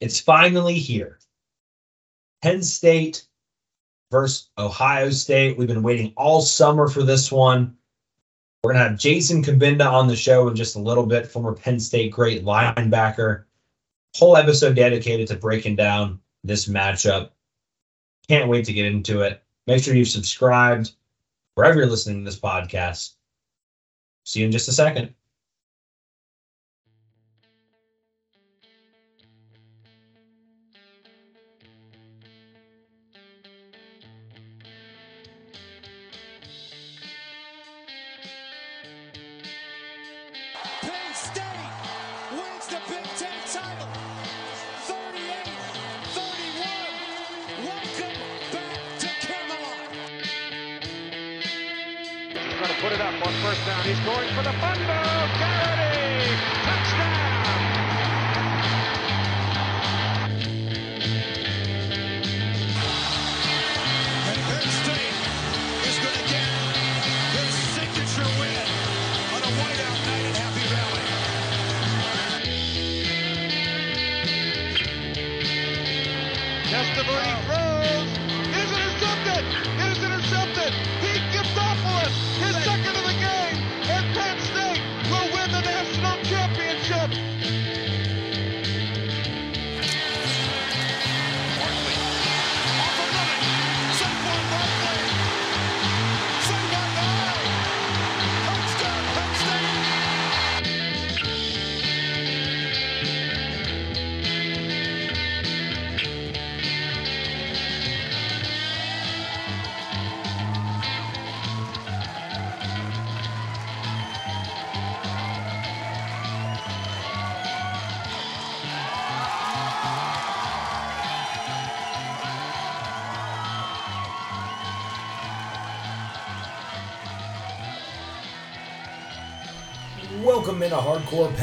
It's finally here. Penn State versus Ohio State. We've been waiting all summer for this one. We're going to have Jason Cabinda on the show in just a little bit, former Penn State great linebacker. Whole episode dedicated to breaking down this matchup. Can't wait to get into it. Make sure you've subscribed wherever you're listening to this podcast. See you in just a second.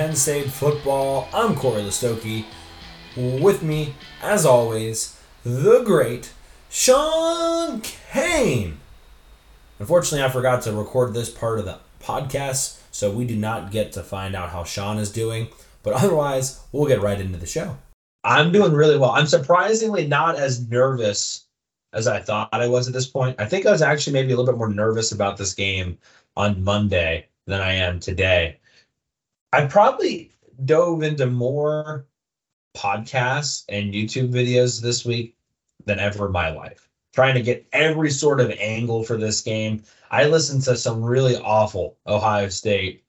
Penn State Football. I'm Cory Lestochi. With me, as always, the great Shawn Kane. Unfortunately, I forgot to record this part of the podcast, so we do not get to find out how Shawn is doing. But otherwise, we'll get right into the show. I'm doing really well. I'm surprisingly not as nervous as I thought I was at this point. I think I was actually maybe a little bit more nervous about this game on Monday than I am today. I probably dove into more podcasts and YouTube videos this week than ever in my life, trying to get every sort of angle for this game. I listened to some really awful Ohio State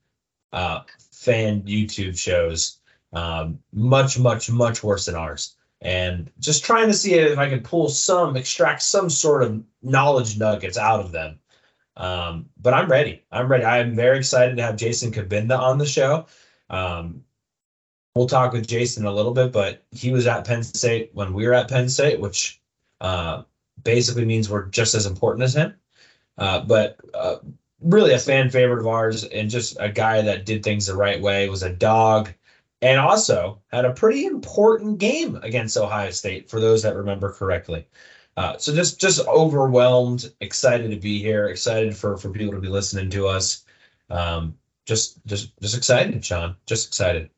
uh, fan YouTube shows, um, much, much, much worse than ours. And just trying to see if I can pull some, extract some sort of knowledge nuggets out of them. Um, but I'm ready. I'm ready. I'm very excited to have Jason Cabinda on the show. Um, we'll talk with Jason a little bit, but he was at Penn State when we were at Penn State, which uh, basically means we're just as important as him. Uh, but uh, really a fan favorite of ours and just a guy that did things the right way, was a dog, and also had a pretty important game against Ohio State for those that remember correctly. Uh, so just just overwhelmed, excited to be here, excited for for people to be listening to us. Um, just just just excited, Shawn. Just excited.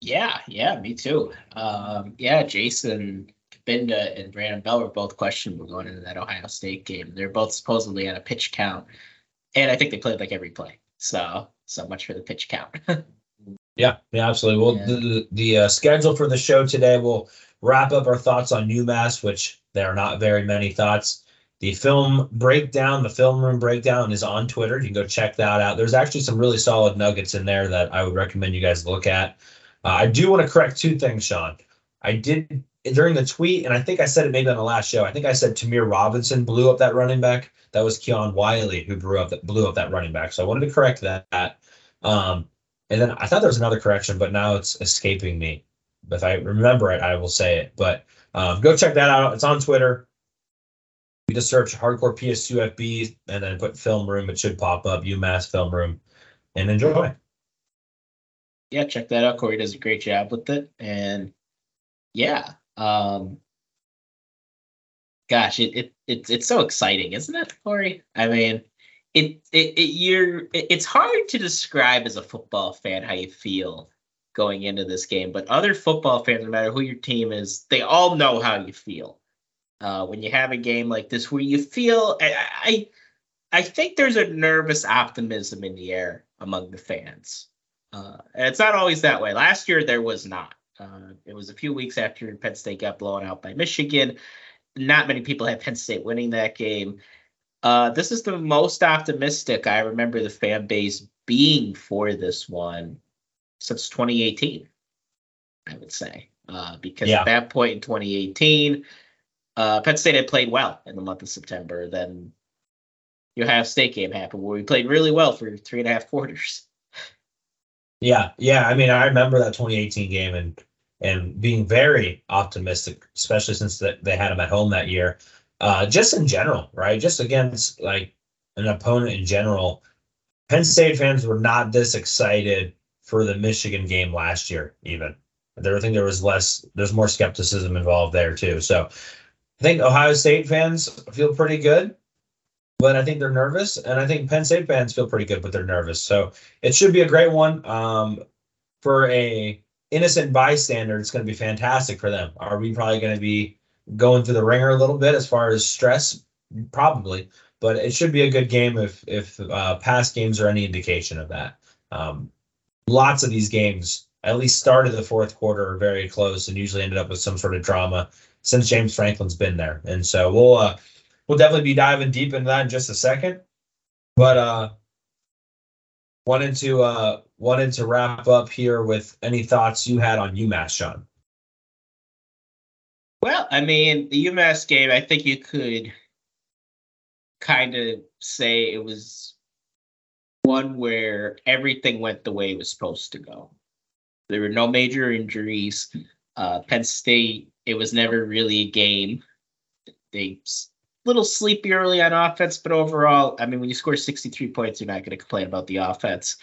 Yeah, yeah, me too. Um, yeah, Jason Cabinda and Brandon Bell were both questionable going into that Ohio State game. They're both supposedly at a pitch count, and I think they played like every play. So, so much for the pitch count. Yeah, yeah, absolutely. Well, Yeah. the the, uh, schedule for the show today will wrap up our thoughts on UMass, which there are not very many thoughts. The film breakdown, the film room breakdown, is on Twitter. You can go check that out. There's actually some really solid nuggets in there that I would recommend you guys look at. Uh, I do want to correct two things, Shawn. I did during the tweet, and I think I said it maybe on the last show. I think I said Tamir Robinson blew up that running back. That was Keon Wiley who blew up that blew up that running back. So I wanted to correct that. Um, and then I thought there was another correction, but now it's escaping me. If I remember it, I will say it. But um, go check that out. It's on Twitter. You just search hardcore PSUFB and then put film room. It should pop up UMass film room and enjoy. yeah, check that out. Cory does a great job with it, and yeah, um, gosh, it, it it's it's so exciting, isn't it, Cory? I mean, it it, it you're it, it's hard to describe as a football fan how you feel going into this game. But other football fans, no matter who your team is, they all know how you feel uh, when you have a game like this where you feel. I, I I think there's a nervous optimism in the air among the fans. Uh, and it's not always that way. Last year there was not. Uh, it was a few weeks after Penn State got blown out by Michigan. Not many people had Penn State winning that game. Uh, this is the most optimistic I remember the fan base being for this one since 2018. I would say uh, because Yeah. at that point in 2018, uh, Penn State had played well in the month of September. Then the Ohio State game happened where we played really well for three and a half quarters. Yeah, yeah. I mean, I remember that 2018 game and and being very optimistic, especially since that they had them at home that year. Uh, just in general, right? Just against like an opponent in general. Penn State fans were not this excited for the Michigan game last year, even. There, I think there was less, there's more skepticism involved there too. So I think Ohio State fans feel pretty good, but I think they're nervous. And I think Penn State fans feel pretty good, but they're nervous. So it should be a great one. Um, for a innocent bystander, it's going to be fantastic for them. Are we probably going to be going through the ringer a little bit as far as stress? Probably, but it should be a good game if if uh, past games are any indication of that. Um, lots of these games, at least started the fourth quarter, are very close and usually ended up with some sort of drama since James Franklin's been there. And so we'll uh, we'll definitely be diving deep into that in just a second. But uh, wanted to uh, wanted to wrap up here with any thoughts you had on UMass, Shawn. Well, I mean, the UMass game, I think you could kind of say it was one where everything went the way it was supposed to go. There were no major injuries. Uh, Penn State, it was never really a game. They little sleepy early on offense, but overall, I mean, when you score 63 points, you're not going to complain about the offense.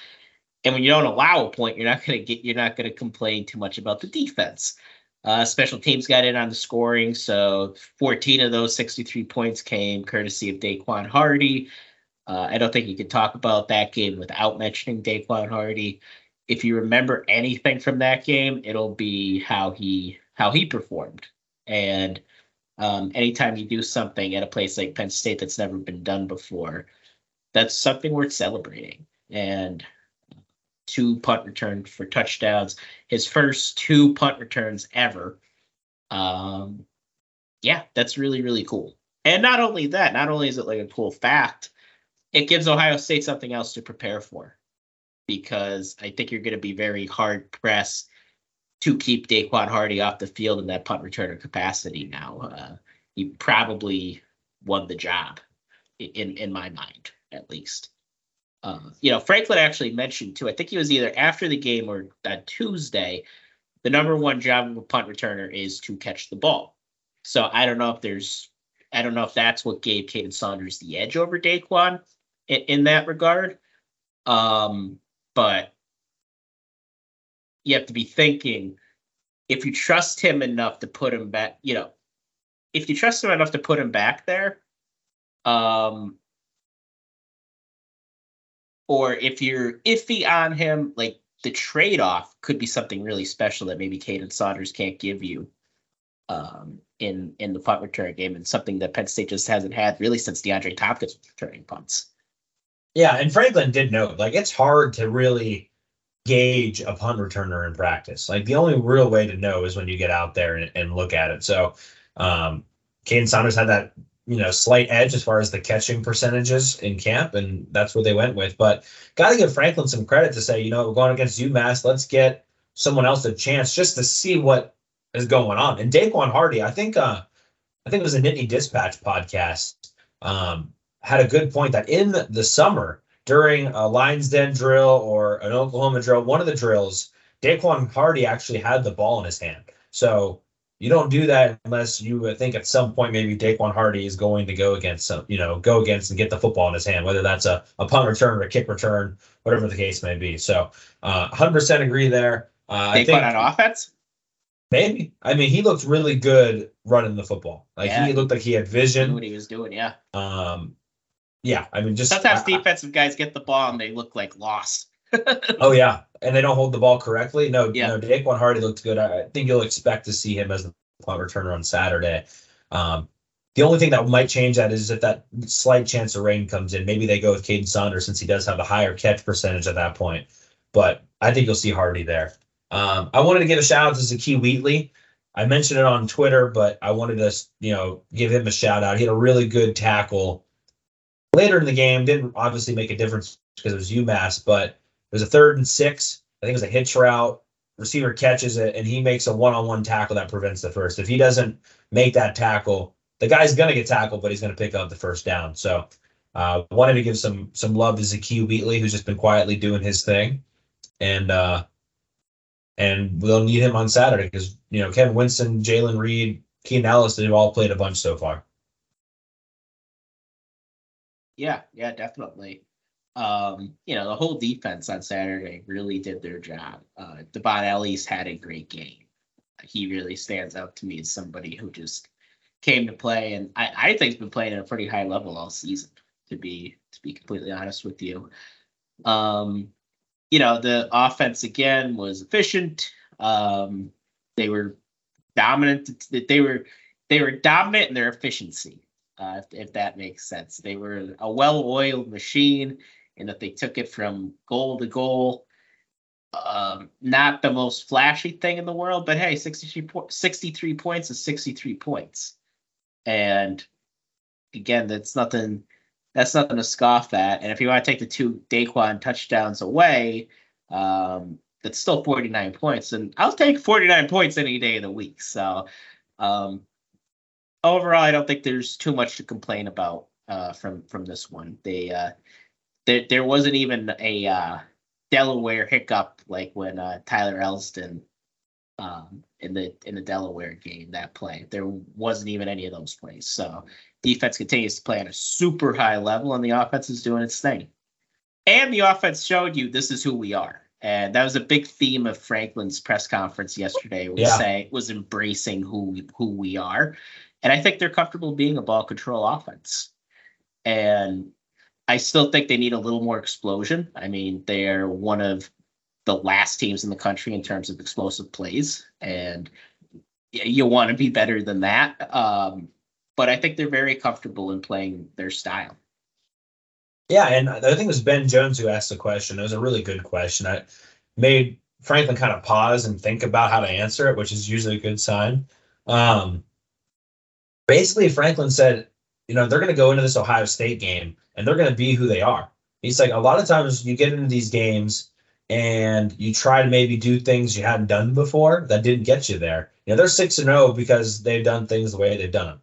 And when you don't allow a point, you're not going to get, you're not going to complain too much about the defense. Uh, special teams got in on the scoring, so 14 of those 63 points came courtesy of Daquan Hardy. Uh, I don't think you can talk about that game without mentioning Daquan Hardy. If you remember anything from that game, it'll be how he how he performed. And um, anytime you do something at a place like Penn State that's never been done before, that's something worth celebrating. And two punt returns for touchdowns his first two punt returns ever. Um, yeah, that's really, really cool. And not only that, not only is it like a cool fact, it gives Ohio State something else to prepare for because I think you're going to be very hard pressed to keep Daquan Hardy off the field in that punt returner capacity now. Uh, he probably won the job in, in my mind, at least. Uh, you know, Franklin actually mentioned too. I think he was either after the game or on Tuesday. The number one job of a punt returner is to catch the ball. So I don't know if there's, I don't know if that's what gave Kaden Saunders the edge over Daquan in, in that regard. Um, but you have to be thinking if you trust him enough to put him back, you know, if you trust him enough to put him back there, um, or if you're iffy on him, like the trade off could be something really special that maybe Kaden Saunders can't give you um, in in the punt return game, and something that Penn State just hasn't had really since DeAndre Thompkins returning punts. Yeah, and Franklin did note like it's hard to really gauge a punt returner in practice. Like the only real way to know is when you get out there and, and look at it. So um Kaden Saunders had that you know slight edge as far as the catching percentages in camp, and that's what they went with. But got to give Franklin some credit to say, you know, going against UMass. Let's get someone else a chance just to see what is going on. And Daquan Hardy, I think, uh, I think it was a Nittany Dispatch podcast, um, had a good point that in the summer during a Lions Den drill or an Oklahoma drill, one of the drills, Daquan Hardy actually had the ball in his hand. So you don't do that unless you think at some point maybe Daquan Hardy is going to go against some, you know, go against and get the football in his hand, whether that's a, a punt return or a kick return, whatever the case may be. So uh, 100% agree there. Uh, I think on offense. maybe. I mean, he looked really good running the football. Like Yeah. he looked like he had vision. what he was doing. Yeah. Um, yeah, I mean, just Sometimes I- defensive guys get the ball and they look like lost. Oh yeah, and they don't hold the ball correctly, no, Yeah. no, Daquan Hardy looked good. I I think you'll expect to see him as the punt returner on Saturday. Um, the only thing that might change that is if that slight chance of rain comes in. Maybe they go with Kaden Saunders since he does have a higher catch percentage at that point. But I think you'll see Hardy there. Um, I wanted to give a shout out to Zakee Wheatley. I mentioned it on Twitter, but I wanted to, you know, give him a shout out. He had a really good tackle later in the game. Didn't obviously make a difference because it was UMass, but was a third and six. I think it was a hitch route. Receiver catches it, and he makes a one-on-one tackle that prevents the first. If he doesn't make that tackle, the guy's gonna get tackled, but he's gonna pick up the first down. So, uh, wanted to give some some love to Zakee Wheatley, who's just been quietly doing his thing, and uh, and we'll need him on Saturday because you know Kevin Winston, Jaylen Reed, Keaton Ellis, they've all played a bunch so far. Yeah, yeah, definitely. Um, you know, the whole defense on Saturday really did their job. Uh, Devon Ellis had a great game. He really stands out to me as somebody who just came to play, and I, I think he's been playing at a pretty high level all season. To be to be completely honest with you, um, you know, the offense again was efficient. Um, they were dominant. They were they were dominant in their efficiency uh, if, if that makes sense. They were a well-oiled machine and that they took it from goal to goal. Um, not the most flashy thing in the world, but hey, 63, po- 63 points is 63 points. And again, that's nothing that's nothing to scoff at. And if you want to take the two Daquan touchdowns away, um, that's still 49 points. And I'll take 49 points any day of the week. So um, overall, I don't think there's too much to complain about uh, from from this one. They uh, there there wasn't even a uh, Delaware hiccup like when uh, Tyler Elsdon um, in the in the Delaware game that play. There wasn't even any of those plays. So defense continues to play at a super high level, and the offense is doing its thing. And the offense showed you this is who we are. And that was a big theme of Franklin's press conference yesterday. Was Yeah. saying was embracing who we, who we are, and I think they're comfortable being a ball control offense. And I still think they need a little more explosion. I mean, they're one of the last teams in the country in terms of explosive plays, and you want to be better than that. Um, but I think they're very comfortable in playing their style. Yeah, and I think it was Ben Jones who asked the question. It was a really good question. I made Franklin kind of pause and think about how to answer it, which is usually a good sign. Um, basically, Franklin said, you know, they're going to go into this Ohio State game and they're going to be who they are. He's like, a lot of times you get into these games and you try to maybe do things you hadn't done before that didn't get you there. You know, they're six and zero because they've done things the way they've done them.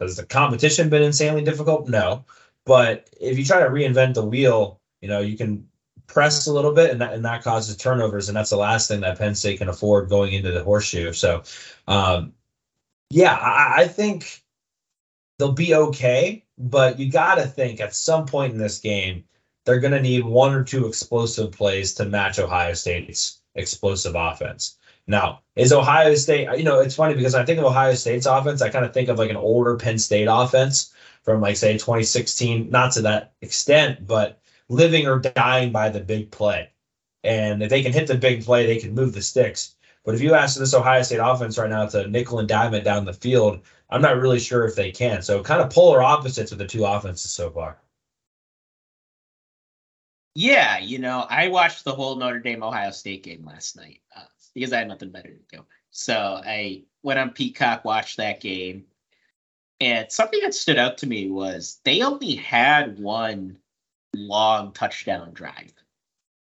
Has the competition been insanely difficult? No. But if you try to reinvent the wheel, you know, you can press a little bit and that, and that causes turnovers. And that's the last thing that Penn State can afford going into the horseshoe. So, um, yeah, I, I think they'll be okay. But you got to think at some point in this game, they're going to need one or two explosive plays to match Ohio State's explosive offense. Now, is Ohio State, you know, it's funny because I think of Ohio State's offense, I kind of think of like an older Penn State offense from like say 2016, not to that extent, but living or dying by the big play. And if they can hit the big play, they can move the sticks. But if you ask this Ohio State offense right now to nickel and dime it down the field, I'm not really sure if they can. So kind of polar opposites with the two offenses so far. Yeah, you know, I watched the whole Notre Dame Ohio State game last night uh, because I had nothing better to do. So I went on Peacock, watched that game, and something that stood out to me was they only had one long touchdown drive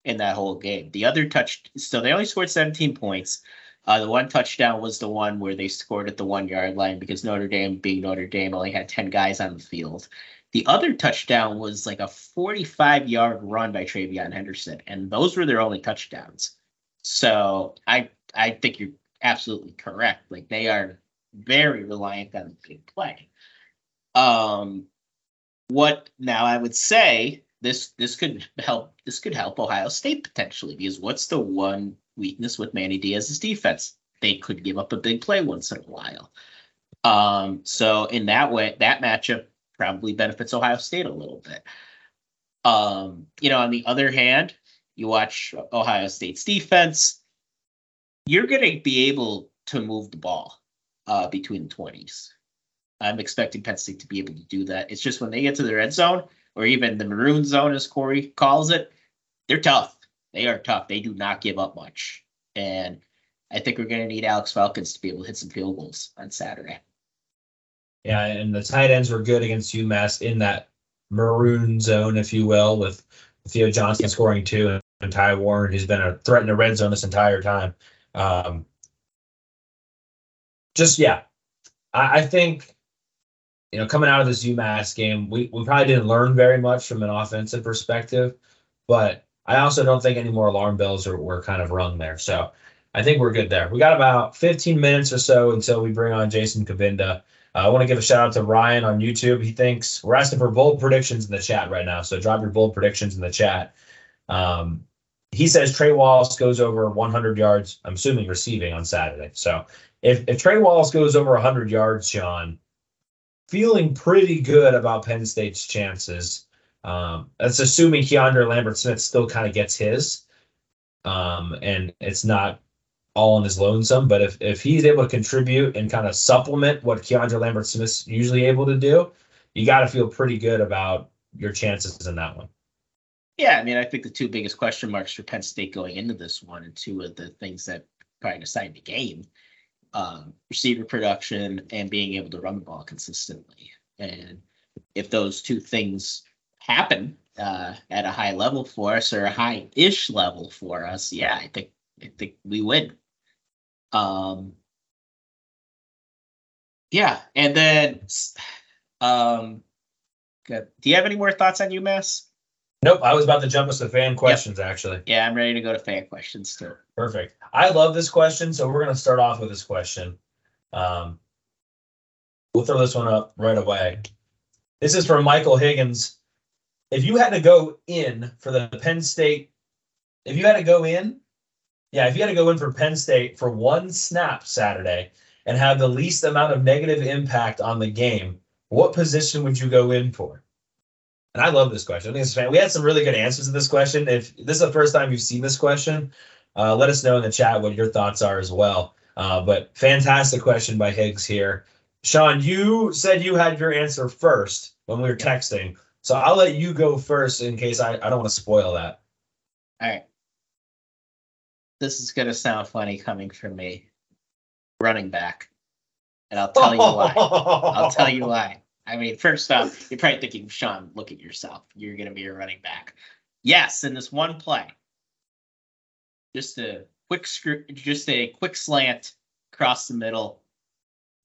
in that whole game. The other touch, so they only scored 17 points. Uh, the one touchdown was the one where they scored at the one yard line because Notre Dame, being Notre Dame, only had 10 guys on the field. The other touchdown was like a 45 yard run by TreVeyon Henderson, and those were their only touchdowns. So I I think you're absolutely correct. Like they are very reliant on the big play. Um, what now? I would say this this could help this could help Ohio State potentially because what's the one weakness with Manny Diaz's defense? They could give up a big play once in a while. Um, so in that way, that matchup probably benefits Ohio State a little bit. Um, you know, on the other hand, you watch Ohio State's defense, you're going to be able to move the ball uh, between the 20s. I'm expecting Penn State to be able to do that. It's just when they get to the red zone or even the maroon zone, as Cory calls it, they're tough. They are tough. They do not give up much. And I think we're going to need Alex Felkins to be able to hit some field goals on Saturday. Yeah, and the tight ends were good against UMass in that maroon zone, if you will, with Theo Johnson scoring two and Ty Warren, who's been a threat in the red zone this entire time. Um, just yeah, I, I think you know coming out of this UMass game, we we probably didn't learn very much from an offensive perspective, but I also don't think any more alarm bells are, were kind of rung there. So I think we're good there. We got about 15 minutes or so until we bring on Jason Cabinda. Uh, I want to give a shout out to Ryan on YouTube. He thinks we're asking for bold predictions in the chat right now. So drop your bold predictions in the chat. Um, he says Trey Wallace goes over 100 yards. I'm assuming receiving on Saturday. So if if Trey Wallace goes over 100 yards, Shawn, feeling pretty good about Penn State's chances. Um, that's assuming Keandre Lambert Smith still kind of gets his, um, and it's not all on his lonesome. But if if he's able to contribute and kind of supplement what Keandre Lambert Smith's usually able to do, you got to feel pretty good about your chances in that one. Yeah, I mean, I think the two biggest question marks for Penn State going into this one, and two of the things that probably decide the game, um, receiver production and being able to run the ball consistently. And if those two things happen uh, at a high level for us or a high-ish level for us, yeah, I think I think we win. Um, yeah, and then, um. Do you have any more thoughts on UMass? Nope, I was about to jump us to fan questions actually. Yeah, I'm ready to go to fan questions too. Perfect. I love this question, so we're gonna start off with this question. Um, we'll throw this one up right away. This is from Michael Higgins. If you had to go in for the Penn State, if you had to go in, yeah, if you had to go in for Penn State for one snap Saturday and have the least amount of negative impact on the game, what position would you go in for? And I love this question. I think it's fan. We had some really good answers to this question. If this is the first time you've seen this question, uh, let us know in the chat what your thoughts are as well. Uh, but fantastic question by Higgs here. Shawn, you said you had your answer first when we were texting. So I'll let you go first in case I, I don't want to spoil that. All right. This is going to sound funny coming from me. Running back. And I'll tell you why. I'll tell you why. I mean, first off, you're probably thinking, Shawn, look at yourself. You're going to be a running back. Yes, in this one play, just a quick screw, just a quick slant across the middle.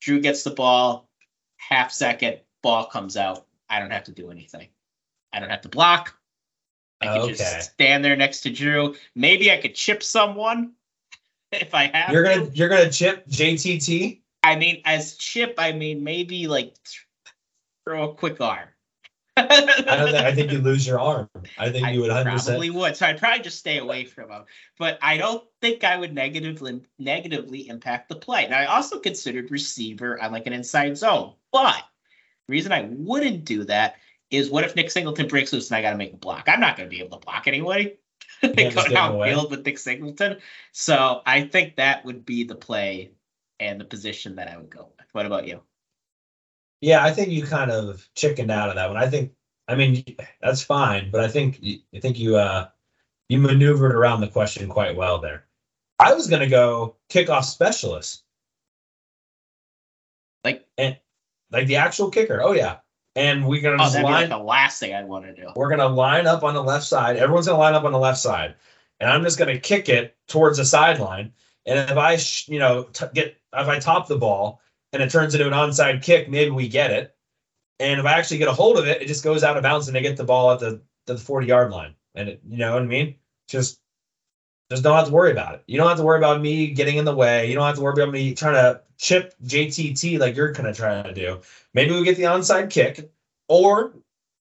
Drew gets the ball, half second, ball comes out. I don't have to do anything. I don't have to block. I can Okay. just stand there next to Drew. Maybe I could chip someone if I have. You're gonna you're gonna chip JTT. I mean, as chip, I mean maybe like throw a quick arm. I don't think I think you lose your arm. I think I you would 100. probably would. So I'd probably just stay away from him. But I don't think I would negatively negatively impact the play. Now I also considered receiver on like an inside zone. But the reason I wouldn't do that is what if Nick Singleton breaks loose and I got to make a block? I'm not going to be able to block anyway. just Go get him away. downfield with Nick Singleton. So I think that would be the play and the position that I would go with. What about you? Yeah, I think you kind of chickened out of that one. I think, I mean, that's fine, but I think you- I think you uh you maneuvered around the question quite well there. I was gonna go kickoff specialist, Like, and like the actual kicker. Oh yeah, and we're gonna oh, just that'd be line. like the last thing I'd want to do. we're gonna line up on the left side. Everyone's gonna line up on the left side, and I'm just gonna kick it towards the sideline. And if I, sh- you know, t- get if I top the ball and it turns into an onside kick, maybe we get it. And if I actually get a hold of it, it just goes out of bounds and I get the ball at the the 40 yard line. And it, you know what I mean? Just just don't have to worry about it. You don't have to worry about me getting in the way. You don't have to worry about me trying to chip JTT like you're gonna try to do. Maybe we get the onside kick, or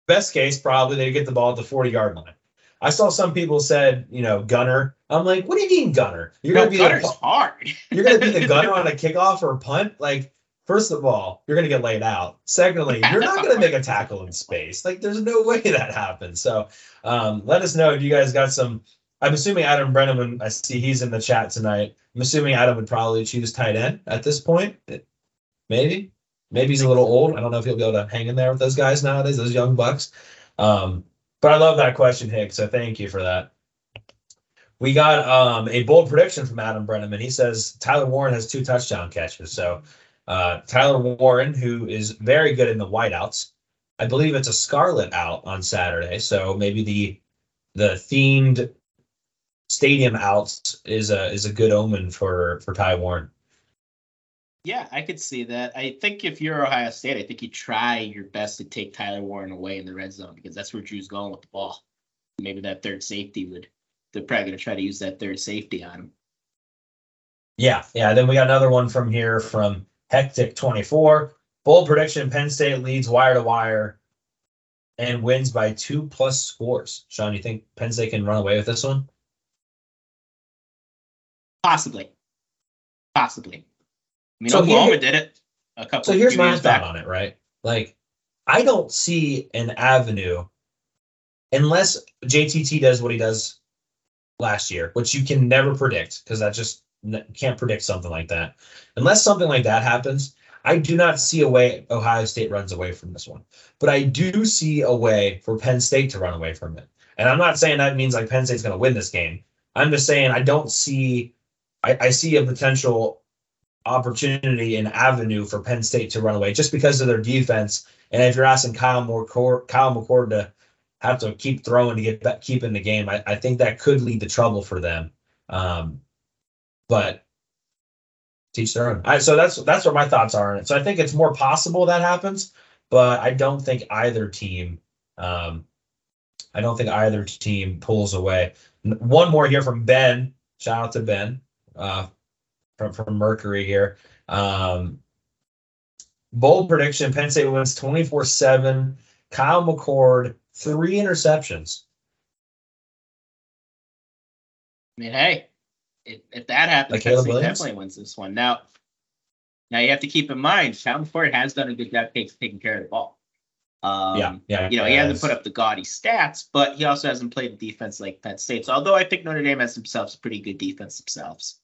best case, probably they get the ball at the 40 yard line. I saw some people said, you know, gunner. I'm like, what do you mean gunner? You're No, gonna be Gunner's the, hard. you're gonna be the gunner on a kickoff or a punt. Like, first of all, you're gonna get laid out. Secondly, you're not gonna make a tackle in space. Like, there's no way that happens. So, um, let us know if you guys got some I'm assuming Adam Brenneman. I see he's in the chat tonight. I'm assuming Adam would probably choose tight end at this point. Maybe, maybe he's a little old. I don't know if he'll be able to hang in there with those guys nowadays, those young bucks. Um, but I love that question, Hicks. So thank you for that. We got um, a bold prediction from Adam Brenneman. He says Tyler Warren has two touchdown catches. So uh, Tyler Warren, who is very good in the whiteouts, I believe it's a scarlet out on Saturday. So maybe the the themed stadium outs is a is a good omen for for Ty Warren. Yeah, I could see that. I think if you're Ohio State, I think you try your best to take Tyler Warren away in the red zone because that's where Drew's going with the ball. Maybe that third safety would. They're probably going to try to use that third safety on him. Yeah, yeah. Then we got another one from here from Hectic twenty four. Bold prediction: Penn State leads wire to wire and wins by two plus scores. Shawn, you think Penn State can run away with this one? Possibly. Possibly. I mean, So Oklahoma here- did it a couple. So here's my thought back. on it, right? Like, I don't see an avenue unless JTT does what he does last year, which you can never predict because that just can't predict something like that. Unless something like that happens, I do not see a way Ohio State runs away from this one. But I do see a way for Penn State to run away from it. And I'm not saying that means like Penn State's going to win this game. I'm just saying I don't see, I, I see a potential opportunity and avenue for Penn State to run away just because of their defense. And if you're asking Kyle McCord, Kyle McCord to have to keep throwing to get back, keep in the game, I, I think that could lead to trouble for them. Um, but teach their own. Right, so that's that's where my thoughts are on it. So I think it's more possible that happens, but I don't think either team. Um, I don't think either team pulls away. One more here from Ben. Shout out to Ben. Uh, from from Mercury here. Um, bold prediction: Penn State wins twenty four seven. Kyle McCord three interceptions. I mean, hey, if, if that happens, Like Caleb State definitely wins this one. Now, now you have to keep in mind, Shawn Ford has done a good job taking care of the ball. Um, yeah, yeah. You know, he hasn't put up the gaudy stats, but he also hasn't played the defense like Penn State. So, although I think Notre Dame has themselves a pretty good defense themselves.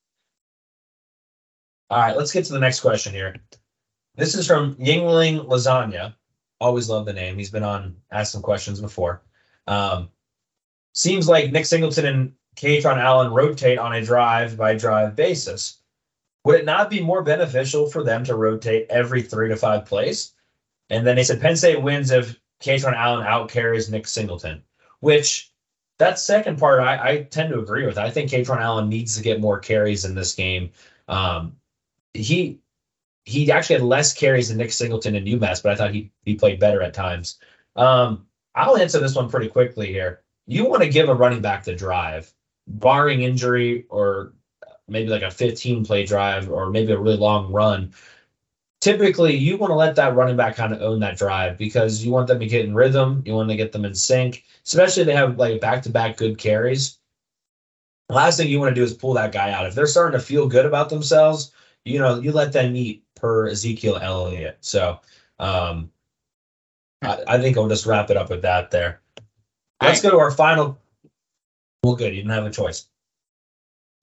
All right, let's get to the next question here. This is from Yingling Lasagna. Always love the name. He's been on asked some questions before. Um, seems like Nick Singleton and Kaytron Allen rotate on a drive by drive basis. Would it not be more beneficial for them to rotate every three to five plays? And then they said Penn State wins if Kaytron Allen out carries Nick Singleton, which that second part I, I tend to agree with. I think Kaytron Allen needs to get more carries in this game. Um, he he actually had less carries than Nick Singleton in UMass, but I thought he he played better at times. Um, I'll answer this one pretty quickly here. You want to give a running back the drive, barring injury or maybe like a 15 play drive or maybe a really long run. Typically, you want to let that running back kind of own that drive because you want them to get in rhythm. You want to get them in sync, especially if they have like back to back good carries. Last thing you want to do is pull that guy out. If they're starting to feel good about themselves, you know, you let them eat per Ezekiel Elliott. So um, I, I think I'll just wrap it up with that there. Let's go to our final. Well, good. You didn't have a choice.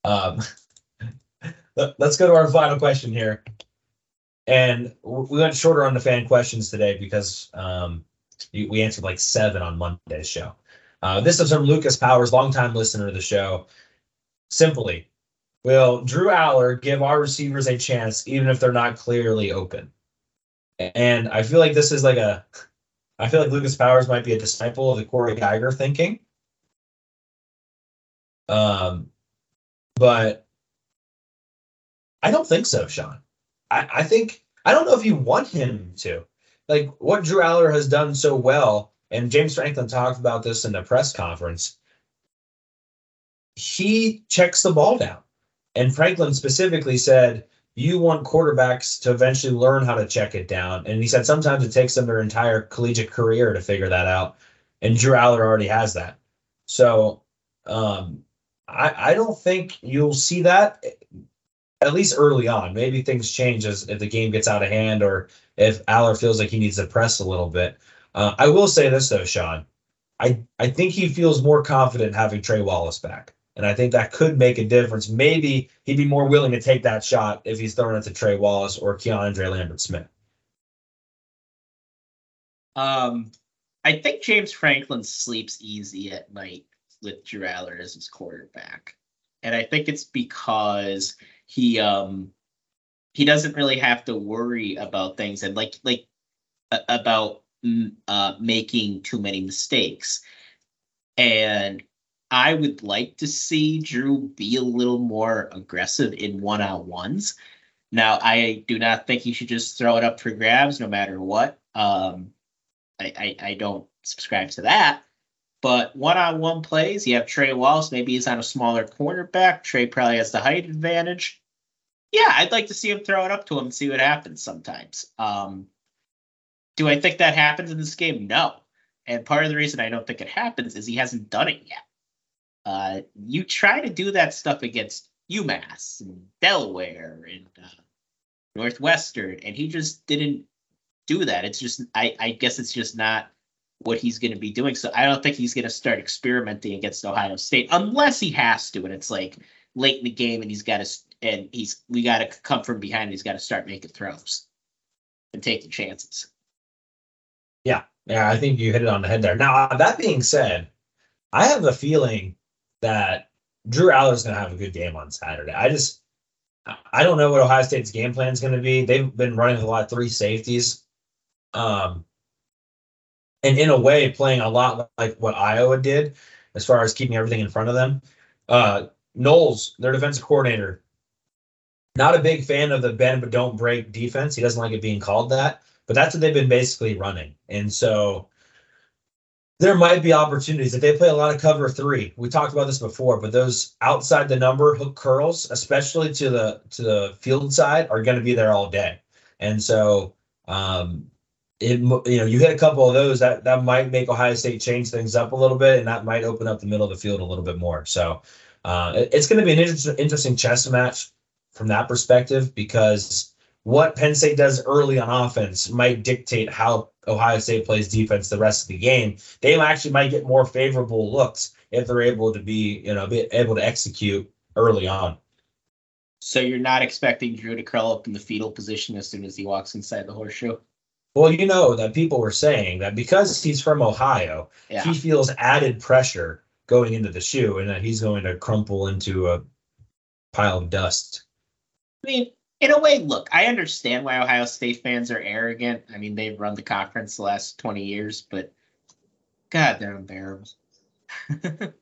Um, let- let's go to our final question here. And we went shorter on the fan questions today because um, we we answered like seven on Monday's show. Uh, this is from Lucas Powers, longtime listener to the show. Simply, will Drew Allar give our receivers a chance even if they're not clearly open? And I feel like this is like a, I feel like Lucas Powers might be a disciple of the Corey Geiger thinking. Um, but I don't think so, Shawn. I, I think I don't know if you want him to. Like what Drew Allar has done so well, and James Franklin talked about this in the press conference. He checks the ball down. And Franklin specifically said, you want quarterbacks to eventually learn how to check it down. And he said sometimes it takes them their entire collegiate career to figure that out. And Drew Allar already has that. So um, I, I don't think you'll see that at least early on. Maybe things change as if the game gets out of hand or if Allar feels like he needs to press a little bit. Uh, I will say this though, Shawn. I, I think he feels more confident having Trey Wallace back. And I think that could make a difference. Maybe he'd be more willing to take that shot if he's throwing it to Trey Wallace or Keandre Lambert Smith. Um, I think James Franklin sleeps easy at night with Drew Allar as his quarterback, and I think it's because he um he doesn't really have to worry about things and like like a- about mm, uh making too many mistakes, and I would like to see Drew be a little more aggressive in one on ones. Now, I do not think he should just throw it up for grabs no matter what. Um, I, I, I don't subscribe to that. But one-on-one plays, you have Trey Wallace. Maybe he's on a smaller cornerback. Trey probably has the height advantage. Yeah, I'd like to see him throw it up to him and see what happens sometimes. Um, do I think that happens in this game? No. And part of the reason I don't think it happens is he hasn't done it yet. Uh, you try to do that stuff against UMass and Delaware and uh, Northwestern, and he just didn't do that. It's just I, I guess it's just not what he's going to be doing. So I don't think he's going to start experimenting against Ohio State unless he has to, and it's like late in the game, and he's got to and he's we got to come from behind. And he's got to start making throws and taking chances. Yeah, yeah, I think you hit it on the head there. Now, that being said, I have a feeling that Drew Allar's going to have a good game on Saturday. I just, I don't know what Ohio State's game plan is going to be. They've been running a lot of three safeties, um, and in a way, playing a lot like what Iowa did as far as keeping everything in front of them. Uh, Knowles, their defensive coordinator, not a big fan of the bend but don't break defense. He doesn't like it being called that, but that's what they've been basically running. And so there might be opportunities if they play a lot of cover three. We talked about this before, but those outside the number hook curls, especially to the to the field side, are going to be there all day. And so, um, it you know you hit a couple of those that that might make Ohio State change things up a little bit, and that might open up the middle of the field a little bit more. So uh, it- it's going to be an interesting interesting chess match from that perspective because what Penn State does early on offense might dictate how Ohio State plays defense the rest of the game. They actually might get more favorable looks if they're able to be, you know, be able to execute early on. So you're not expecting Drew to curl up in the fetal position as soon as he walks inside the horseshoe. Well, you know that people were saying that because he's from Ohio, Yeah. he feels added pressure going into the shoe and that he's going to crumple into a pile of dust. I mean, in a way, look, I understand why Ohio State fans are arrogant. I mean, they've run the conference the last 20 years, but God, they're unbearable.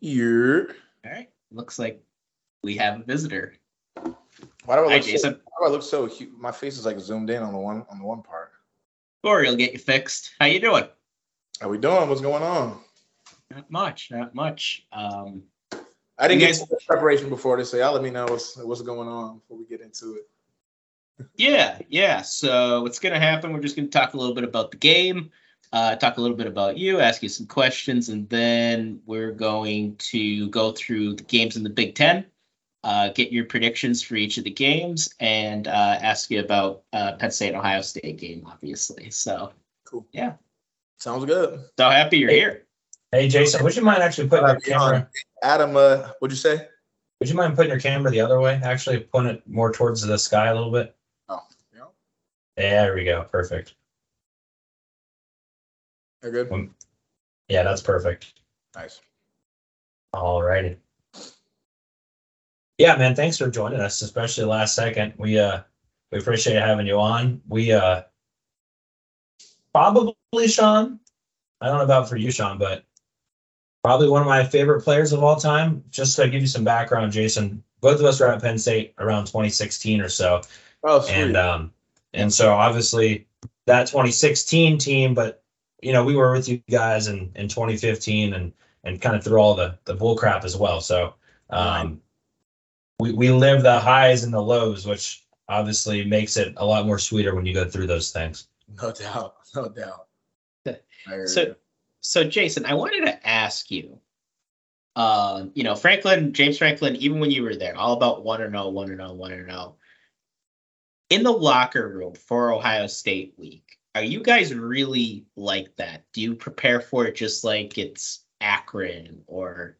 Yeah. All right. Looks like we have a visitor. Why do I Hi, look so, why do I look so hu My face is like zoomed in on the one on the one part. Cory will get you fixed. How you doing? How we doing? What's going on? Not much, not much. Um, I didn't get guys- much preparation before this, so y'all let me know what's what's going on before we get into it. yeah, yeah. So what's gonna happen? We're just gonna talk a little bit about the game, uh, talk a little bit about you, ask you some questions, and then we're going to go through the games in the Big Ten, uh, get your predictions for each of the games, and uh, ask you about uh, Penn State Ohio State game, obviously. So Cool. Yeah. Sounds good. so happy you're here. Hey, Jason, would you mind actually putting your camera? Adam, uh, what'd you say? Would you mind putting your camera the other way? Actually, point it more towards the sky a little bit. Oh, yeah. There we go. Perfect. You're good. Yeah, that's perfect. Nice. All righty. Yeah, man, thanks for joining us, especially last second. We uh we appreciate having you on. We uh probably Shawn. I don't know about for you, Shawn, but probably one of my favorite players of all time. Just to give you some background, Jason, both of us were at Penn State around 2016 or so. Oh, sweet. And um and so obviously that 2016 team, but you know, we were with you guys in, in 2015 and and kind of through all the the bull crap as well. So um we we live the highs and the lows, which obviously makes it a lot more sweeter when you go through those things. no doubt. No doubt. So, you. So Jason, I wanted to ask you. Um, you know, Franklin, James Franklin, even when you were there, all about one and zero, one and zero, one and zero. In the locker room for Ohio State week, are you guys really like that? Do you prepare for it just like it's Akron or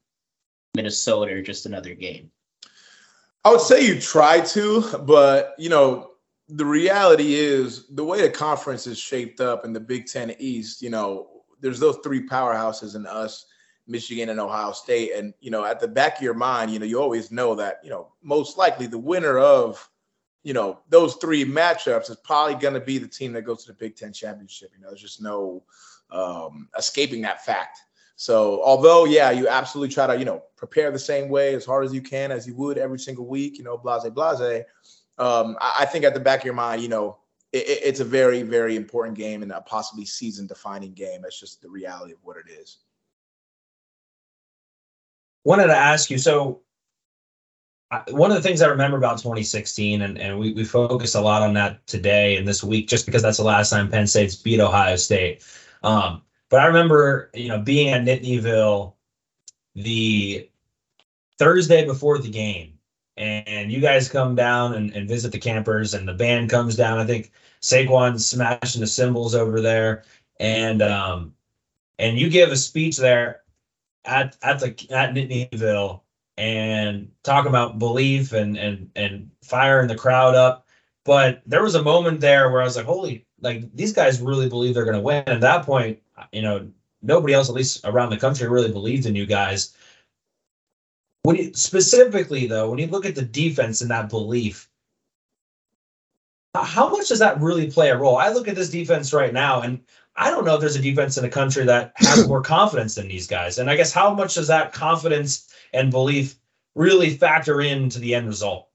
Minnesota or just another game? I would say you try to, but you know, the reality is the way the conference is shaped up in the Big Ten East, you know, there's those three powerhouses in us, Michigan and Ohio State. And, you know, at the back of your mind, you know, you always know that, you know, most likely the winner of, you know, those three matchups is probably going to be the team that goes to the Big Ten championship. You know, there's just no um, escaping that fact. So, although, yeah, you absolutely try to, you know, prepare the same way as hard as you can, as you would every single week, you know, blase, blase um, I, I, think at the back of your mind, you know, it, it's a very, very important game and a possibly season defining game. That's just the reality of what it is. Wanted to ask you so. one of the things I remember about 2016, and, and we, we focused a lot on that today and this week, just because that's the last time Penn State's beat Ohio State. Um, but I remember, you know, being at Nittanyville the Thursday before the game, and you guys come down and, and visit the campers and the band comes down. I think Saquon's smashing the cymbals over there. And um and you give a speech there at at the at Nittanyville and talk about belief and and and firing the crowd up. But there was a moment there where I was like, holy, like these guys really believe they're gonna win. At that point, you know, nobody else, at least around the country, really believed in you guys. When you specifically though, when you look at the defense and that belief, how much does that really play a role? I look at this defense right now, and I don't know if there's a defense in the country that has more confidence than these guys. And I guess how much does that confidence and belief really factor into the end result?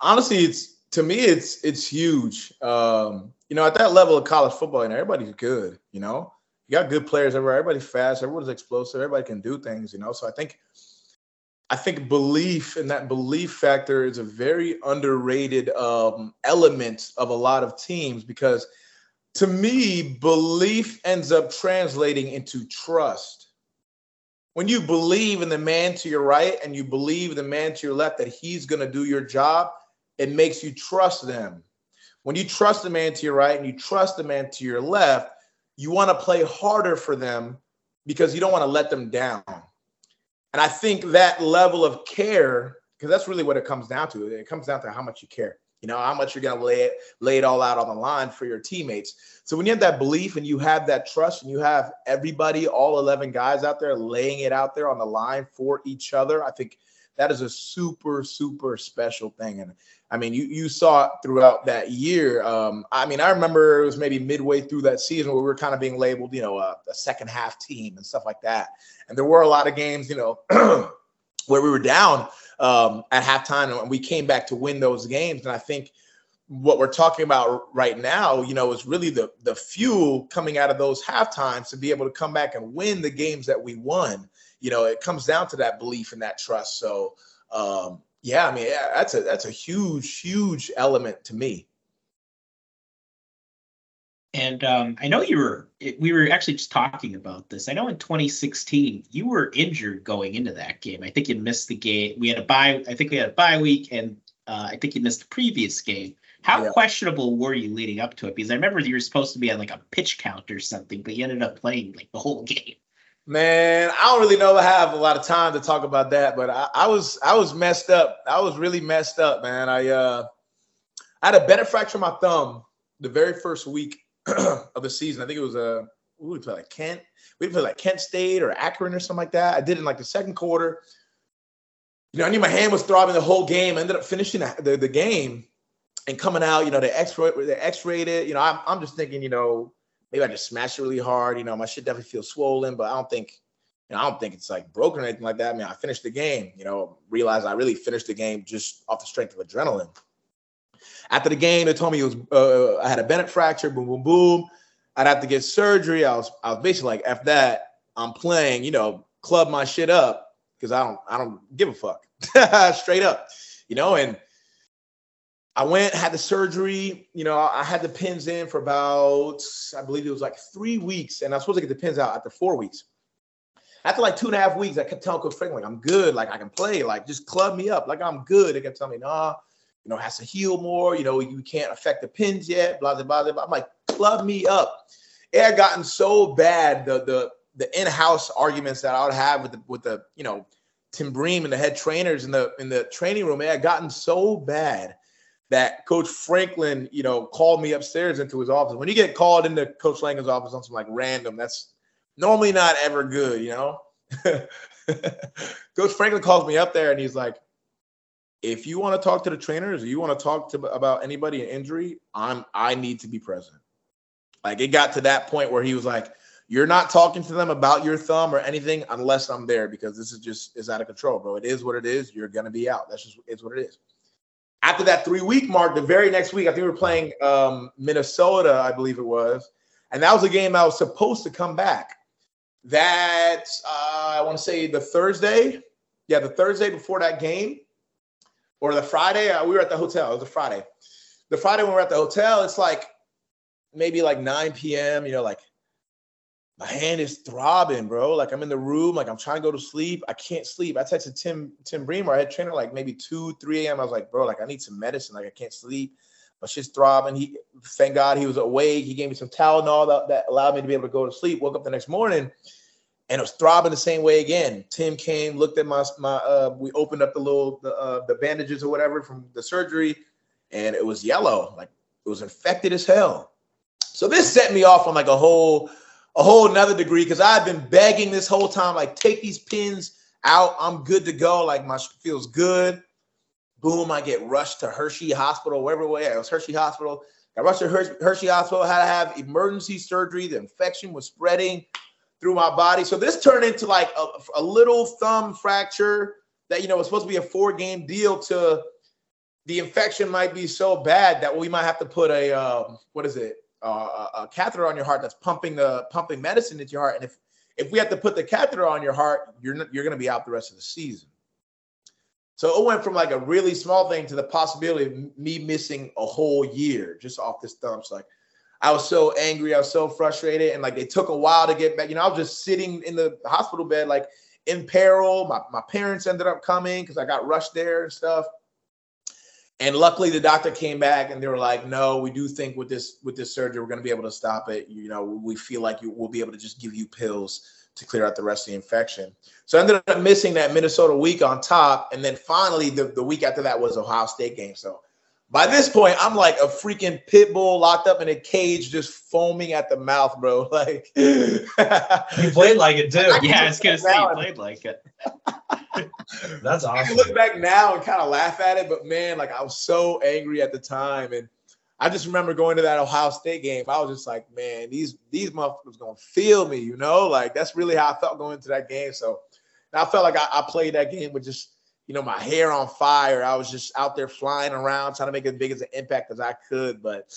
Honestly, it's to me, it's it's huge. Um, you know, at that level of college football, and everybody's good. You know, you got good players everywhere. Everybody's fast. Everyone's explosive. Everybody can do things. You know, so I think I think belief and that belief factor is a very underrated um, element of a lot of teams because to me, belief ends up translating into trust. When you believe in the man to your right and you believe the man to your left that he's going to do your job, it makes you trust them. When you trust the man to your right and you trust the man to your left, you want to play harder for them because you don't want to let them down. And I think that level of care, because that's really what it comes down to. It comes down to how much you care. You know, how much you're gonna lay it, lay it all out on the line for your teammates. So when you have that belief and you have that trust and you have everybody, all 11 guys out there laying it out there on the line for each other, I think that is a super, super special thing. And I mean, you you saw it throughout that year. Um, I mean, I remember it was maybe midway through that season where we were kind of being labeled, you know, a, a second half team and stuff like that. And there were a lot of games, you know, where we were down um, at halftime and we came back to win those games. And I think what we're talking about right now, you know, is really the the fuel coming out of those half times to be able to come back and win the games that we won. You know, it comes down to that belief and that trust. So um, yeah, I mean, that's a that's a huge, huge element to me. And um, I know you were, we were actually just talking about this. I know in 2016, you were injured going into that game. I think you missed the game. We had a bye, I think we had a bye week, and uh, I think you missed the previous game. How yeah. questionable were you leading up to it? Because I remember you were supposed to be on like a pitch count or something, but you ended up playing like the whole game. Man, I don't really know I have a lot of time to talk about that, but I, I, was I was messed up. I was really messed up, man. I uh I had a Bennett fracture in my thumb the very first week of the season. I think it was a uh, we play like Kent. We play like Kent State or Akron or something like that. I did in like the second quarter. You know, I knew my hand was throbbing the whole game. I ended up finishing the, the, game and coming out. You know, they X-ray they X-rayed it. You know, I'm I'm just thinking, you know, maybe I just smashed it really hard. You know, my shit definitely feels swollen, but I don't think, you know, I don't think it's like broken or anything like that. I mean, I finished the game, you know, realized I really finished the game just off the strength of adrenaline. After the game, they told me it was uh, I had a Bennett fracture, boom, boom, boom. I'd have to get surgery. I was I was basically like, F that, I'm playing, you know, club my shit up because I don't I don't give a fuck. Straight up. You know, and I went, had the surgery. You know, I had the pins in for about, I believe it was like three weeks, and I was supposed to get the pins out after four weeks. After like two and a half weeks, I kept telling Coach Frank, like, I'm good, like I can play, like just club me up, like I'm good. They kept telling me, nah, you know, has to heal more. You know, you can't affect the pins yet. Blah blah blah. blah. I'm like, club me up. It had gotten so bad. The the the in-house arguments that I would have with the with the you know Tim Bream and the head trainers in the in the training room, it had gotten so bad that Coach Franklin, you know, called me upstairs into his office. When you get called into Coach Langen's office on some like random, that's normally not ever good, you know. Coach Franklin calls me up there and he's like, if you want to talk to the trainers or you want to talk to about anybody in injury, I'm I need to be present. Like it got to that point where he was like, You're not talking to them about your thumb or anything unless I'm there because this is just is out of control, bro. It is what it is. You're gonna be out. That's just it's what it is. After that three week mark, the very next week, I think we were playing um, Minnesota, I believe it was, and that was a game I was supposed to come back. That uh, I want to say the Thursday, yeah, the Thursday before that game, or the Friday. Uh, we were at the hotel. It was a Friday. The Friday when we were at the hotel, it's like maybe like 9 p.m. You know, like my hand is throbbing, bro. Like I'm in the room, like I'm trying to go to sleep. I can't sleep. I texted Tim Tim Bremer, I had trainer like maybe 2, 3 a.m. I was like, bro, like I need some medicine. Like I can't sleep. My shit's throbbing. He thank God he was awake. He gave me some Tylenol that, that allowed me to be able to go to sleep. Woke up the next morning and it was throbbing the same way again. Tim came, looked at my my uh we opened up the little the uh, the bandages or whatever from the surgery, and it was yellow, like it was infected as hell. So this set me off on like a whole a whole another degree because I've been begging this whole time, like take these pins out. I'm good to go. Like my feels good. Boom, I get rushed to Hershey Hospital, wherever it was Hershey Hospital. I rushed to Hershey, Hershey Hospital, had to have emergency surgery. The infection was spreading through my body. So this turned into like a, a little thumb fracture that you know was supposed to be a four game deal to the infection might be so bad that we might have to put a um, what is it uh, a catheter on your heart that's pumping the pumping medicine into your heart and if if we have to put the catheter on your heart you're not, you're going to be out the rest of the season so it went from like a really small thing to the possibility of me missing a whole year just off this thumb so like I was so angry. I was so frustrated. And like it took a while to get back. You know, I was just sitting in the hospital bed, like in peril. My, my parents ended up coming because I got rushed there and stuff. And luckily the doctor came back and they were like, no, we do think with this with this surgery, we're gonna be able to stop it. You know, we feel like you, we'll be able to just give you pills to clear out the rest of the infection. So I ended up missing that Minnesota week on top. And then finally the, the week after that was Ohio State game. So by this point, I'm like a freaking pit bull locked up in a cage, just foaming at the mouth, bro. Like you played like it too. Yeah, it's was gonna say you played like it. That's I awesome. can look back now and kind of laugh at it, but man, like I was so angry at the time, and I just remember going to that Ohio State game. I was just like, man, these these motherfuckers gonna feel me, you know? Like that's really how I felt going into that game. So I felt like I, I played that game with just you know my hair on fire. I was just out there flying around trying to make as big as an impact as I could, but.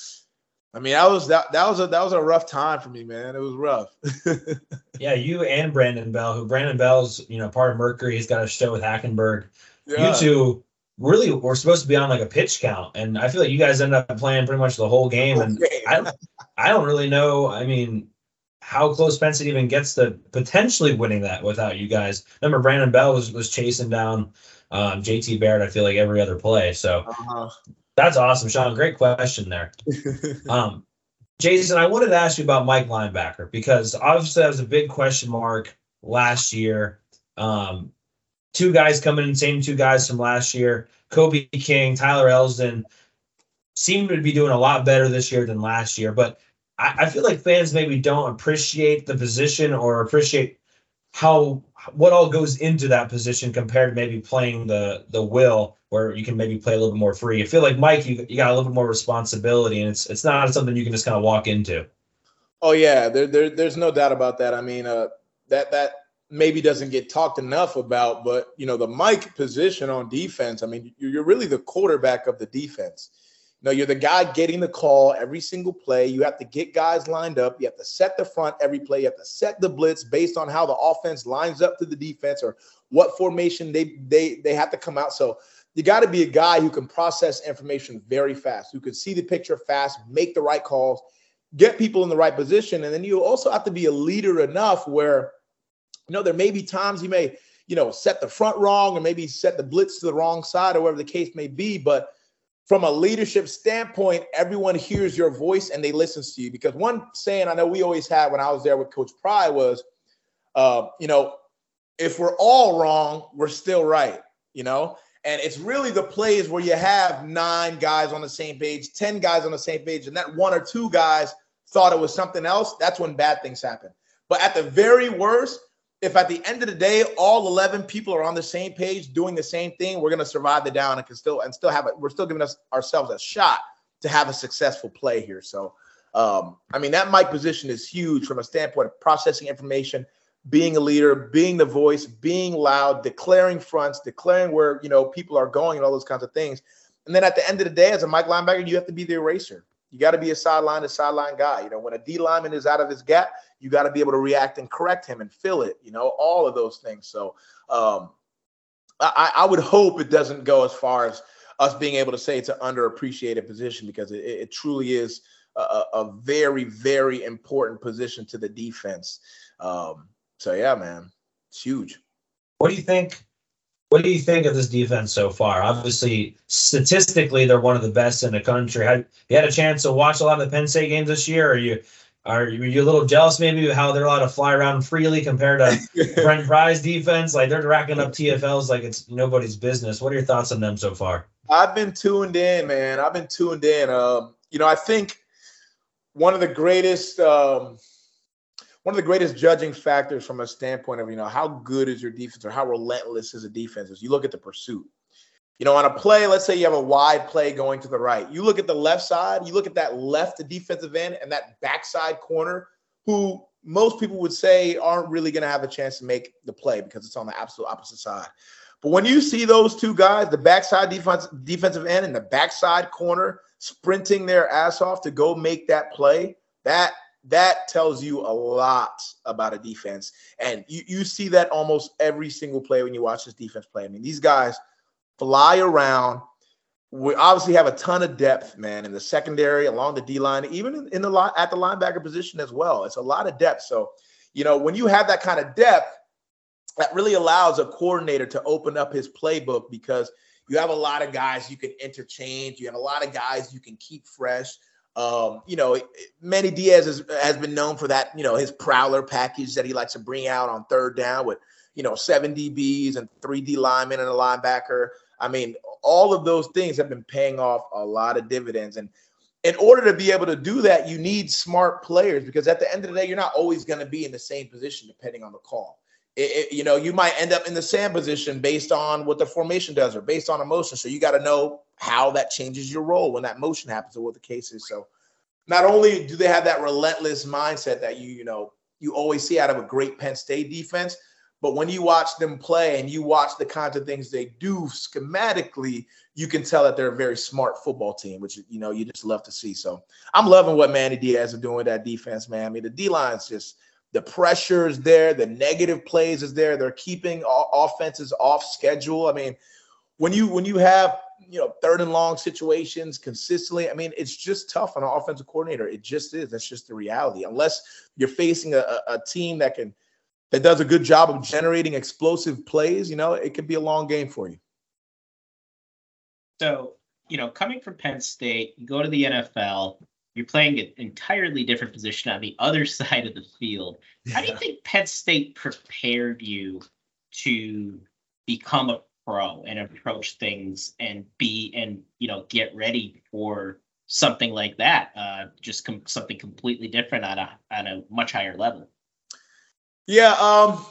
I mean, that was that, that was a that was a rough time for me, man. It was rough. Yeah, you and Brandon Bell, who Brandon Bell's, you know, part of Mercury. He's got a show with Hackenberg. Yeah. You two really were supposed to be on like a pitch count, and I feel like you guys end up playing pretty much the whole game. And Okay. I, I don't really know. I mean, how close State even gets to potentially winning that without you guys. Remember, Brandon Bell was was chasing down um, JT Barrett. I feel like every other play. So Uh-huh. that's awesome, Shawn. Great question there. Um, Jason, I wanted to ask you about Mike linebacker because obviously that was a big question mark last year. Um, two guys coming in, same two guys from last year. Kobe King, Tyler Elsdon seem to be doing a lot better this year than last year, but I, I feel like fans maybe don't appreciate the position or appreciate how what all goes into that position compared to maybe playing the the will where you can maybe play a little bit more free. I feel like Mike, you, you got a little bit more responsibility, and it's it's not something you can just kind of walk into. Oh yeah, there, there there's no doubt about that. I mean, uh, that that maybe doesn't get talked enough about, but you know, the Mike position on defense. I mean, you're you're really the quarterback of the defense. Know, you're the guy getting the call every single play. You have to get guys lined up. You have to set the front every play. You have to set the blitz based on how the offense lines up to the defense or what formation they they they have to come out. So you got to be a guy who can process information very fast, who can see the picture fast, make the right calls, get people in the right position. And then you also have to be a leader enough where, you know, there may be times you may, you know, set the front wrong or maybe set the blitz to the wrong side or whatever the case may be. But from a leadership standpoint, everyone hears your voice and they listen to you. Because one saying I know we always had when I was there with Coach Pry was, uh, you know, if we're all wrong, we're still right, you know? And it's really the plays where you have nine guys on the same page, 10 guys on the same page, and that one or two guys thought it was something else. That's when bad things happen. But at the very worst, if at the end of the day all 11 people are on the same page doing the same thing, we're going to survive the down and can still and still have it. We're still giving us ourselves a shot to have a successful play here. So, um, I mean, that mic position is huge from a standpoint of processing information, being a leader, being the voice, being loud, declaring fronts, declaring where you know people are going, and all those kinds of things. And then at the end of the day, as a Mike linebacker, you have to be the eraser. You got to be a sideline to sideline guy. You know, when a D lineman is out of his gap, you got to be able to react and correct him and fill it. You know, all of those things. So, um, I, I would hope it doesn't go as far as us being able to say it's an underappreciated position because it, it truly is a, a, very, very important position to the defense. Um, so yeah, man, it's huge. What do you think? What do you think of this defense so far? Obviously, statistically, they're one of the best in the country. Had you had a chance to watch a lot of the Penn State games this year? Are you are you a little jealous maybe of how they're allowed to fly around freely compared to Brent Pry's defense? Like they're racking up TFLs like it's nobody's business. What are your thoughts on them so far? I've been tuned in, man. I've been tuned in. Um, you know, I think one of the greatest um, one of the greatest judging factors from a standpoint of you know how good is your defense or how relentless is a defense is you look at the pursuit. You know, on a play, let's say you have a wide play going to the right. You look at the left side, you look at that left defensive end and that backside corner, who most people would say aren't really going to have a chance to make the play because it's on the absolute opposite side. But when you see those two guys, the backside defense, defensive end and the backside corner sprinting their ass off to go make that play, that that tells you a lot about a defense. And you, you see that almost every single play when you watch this defense play. I mean, these guys fly around. We obviously have a ton of depth, man, in the secondary, along the D line, even in, the at the linebacker position as well. It's a lot of depth. So, you know, when you have that kind of depth, that really allows a coordinator to open up his playbook because you have a lot of guys you can interchange. You have a lot of guys you can keep fresh. Um, you know, Manny Diaz has, has been known for that, you know, his prowler package that he likes to bring out on third down with, you know, seven DBs and three D linemen and a linebacker. I mean, all of those things have been paying off a lot of dividends. And in order to be able to do that, you need smart players because at the end of the day, you're not always going to be in the same position depending on the call. It, it, you know, you might end up in the same position based on what the formation does or based on emotion. So you got to know how that changes your role when that motion happens or what the case is. So not only do they have that relentless mindset that you, you know, you always see out of a great Penn State defense, but when you watch them play and you watch the kinds of things they do schematically, you can tell that they're a very smart football team, which you know you just love to see. So I'm loving what Manny Diaz is doing with that defense, man. I mean, the D line's just the pressure is there, the negative plays is there. They're keeping offenses off schedule. I mean, when you when you have you know third and long situations consistently, I mean, it's just tough on an offensive coordinator. It just is. That's just the reality. Unless you're facing a, a team that can that does a good job of generating explosive plays, you know, it could be a long game for you. So, you know, coming from Penn State, you go to the NFL, you're playing an entirely different position on the other side of the field. How do you think Penn State prepared you to become a pro and approach things and be and you know get ready for something like that? Uh, just com- something completely different on a on a much higher level. Yeah, um,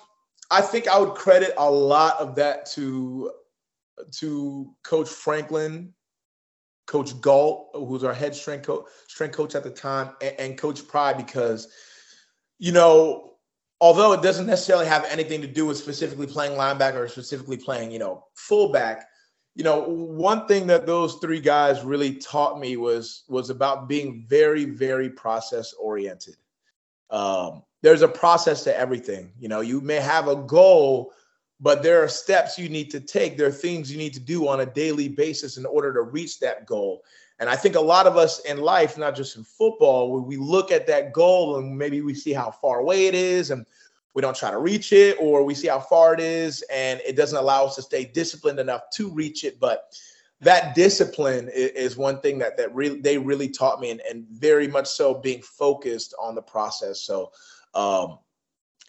I think I would credit a lot of that to to Coach Franklin, Coach Galt, who's our head strength coach, strength coach at the time, and, and Coach Pry, because you know, although it doesn't necessarily have anything to do with specifically playing linebacker or specifically playing, you know, fullback, you know, one thing that those three guys really taught me was was about being very, very process oriented. Um, there's a process to everything. You know, you may have a goal, but there are steps you need to take. There are things you need to do on a daily basis in order to reach that goal. And I think a lot of us in life, not just in football, we look at that goal and maybe we see how far away it is and we don't try to reach it, or we see how far it is and it doesn't allow us to stay disciplined enough to reach it. But that discipline is, one thing that that they really taught me and, and very much so being focused on the process. So um,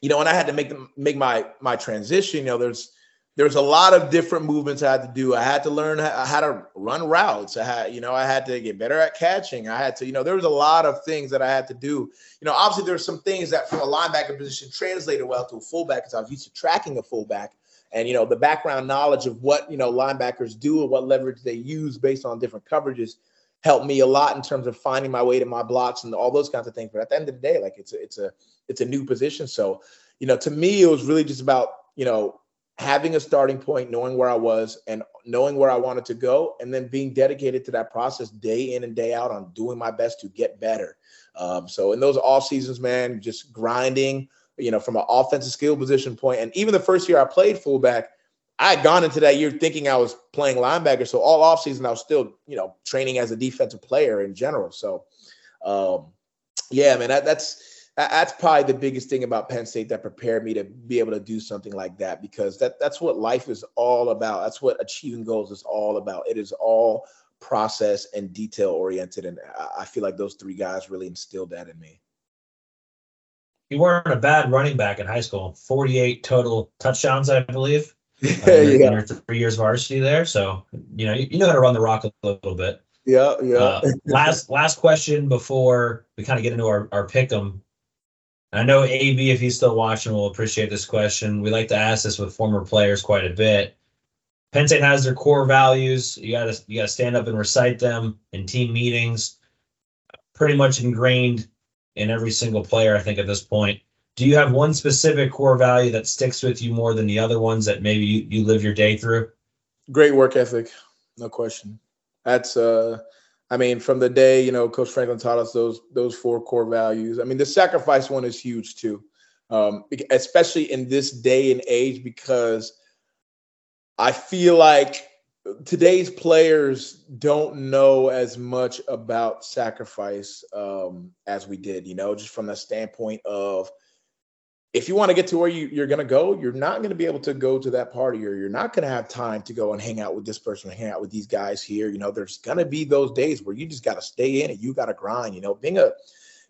you know, and I had to make them make my my transition, you know, there's there's a lot of different movements I had to do. I had to learn how, to run routes. I had, you know, I had to get better at catching. I had to, you know, there was a lot of things that I had to do. You know, obviously there's some things that from a linebacker position translated well to a fullback because I was used to tracking a fullback and you know the background knowledge of what you know linebackers do and what leverage they use based on different coverages helped me a lot in terms of finding my way to my blocks and all those kinds of things. But at the end of the day, like it's a it's a it's a new position. So, you know, to me, it was really just about, you know, having a starting point, knowing where I was and knowing where I wanted to go, and then being dedicated to that process day in and day out on doing my best to get better. Um, so in those off seasons, man, just grinding, you know, from an offensive skill position point, and even the first year I played fullback, I had gone into that year thinking I was playing linebacker. So all off season, I was still, you know, training as a defensive player in general. So, um, yeah, man, that, that's that's probably the biggest thing about Penn State that prepared me to be able to do something like that because that that's what life is all about. That's what achieving goals is all about. It is all process and detail oriented, and I feel like those three guys really instilled that in me. You weren't a bad running back in high school. 48 total touchdowns, I believe. Uh, yeah, your three years of varsity there. So, you know, you, you know how to run the rock a little bit. yeah, yeah. Uh, last last question before we kind of get into our, our pick 'em. I know AB, if he's still watching, will appreciate this question. We like to ask this with former players quite a bit. Penn State has their core values. You gotta you gotta stand up and recite them in team meetings. Pretty much ingrained in every single player, I think, at this point. Do you have one specific core value that sticks with you more than the other ones that maybe you, you live your day through? Great work ethic, no question. That's uh I mean, from the day, you know, Coach Franklin taught us those those four core values. I mean, the sacrifice one is huge too. Um, especially in this day and age, because I feel like today's players don't know as much about sacrifice um, as we did, you know, just from the standpoint of if you want to get to where you, you're going to go, you're not going to be able to go to that party or you're not going to have time to go and hang out with this person, or hang out with these guys here. You know, there's going to be those days where you just got to stay in and you got to grind, you know, being a,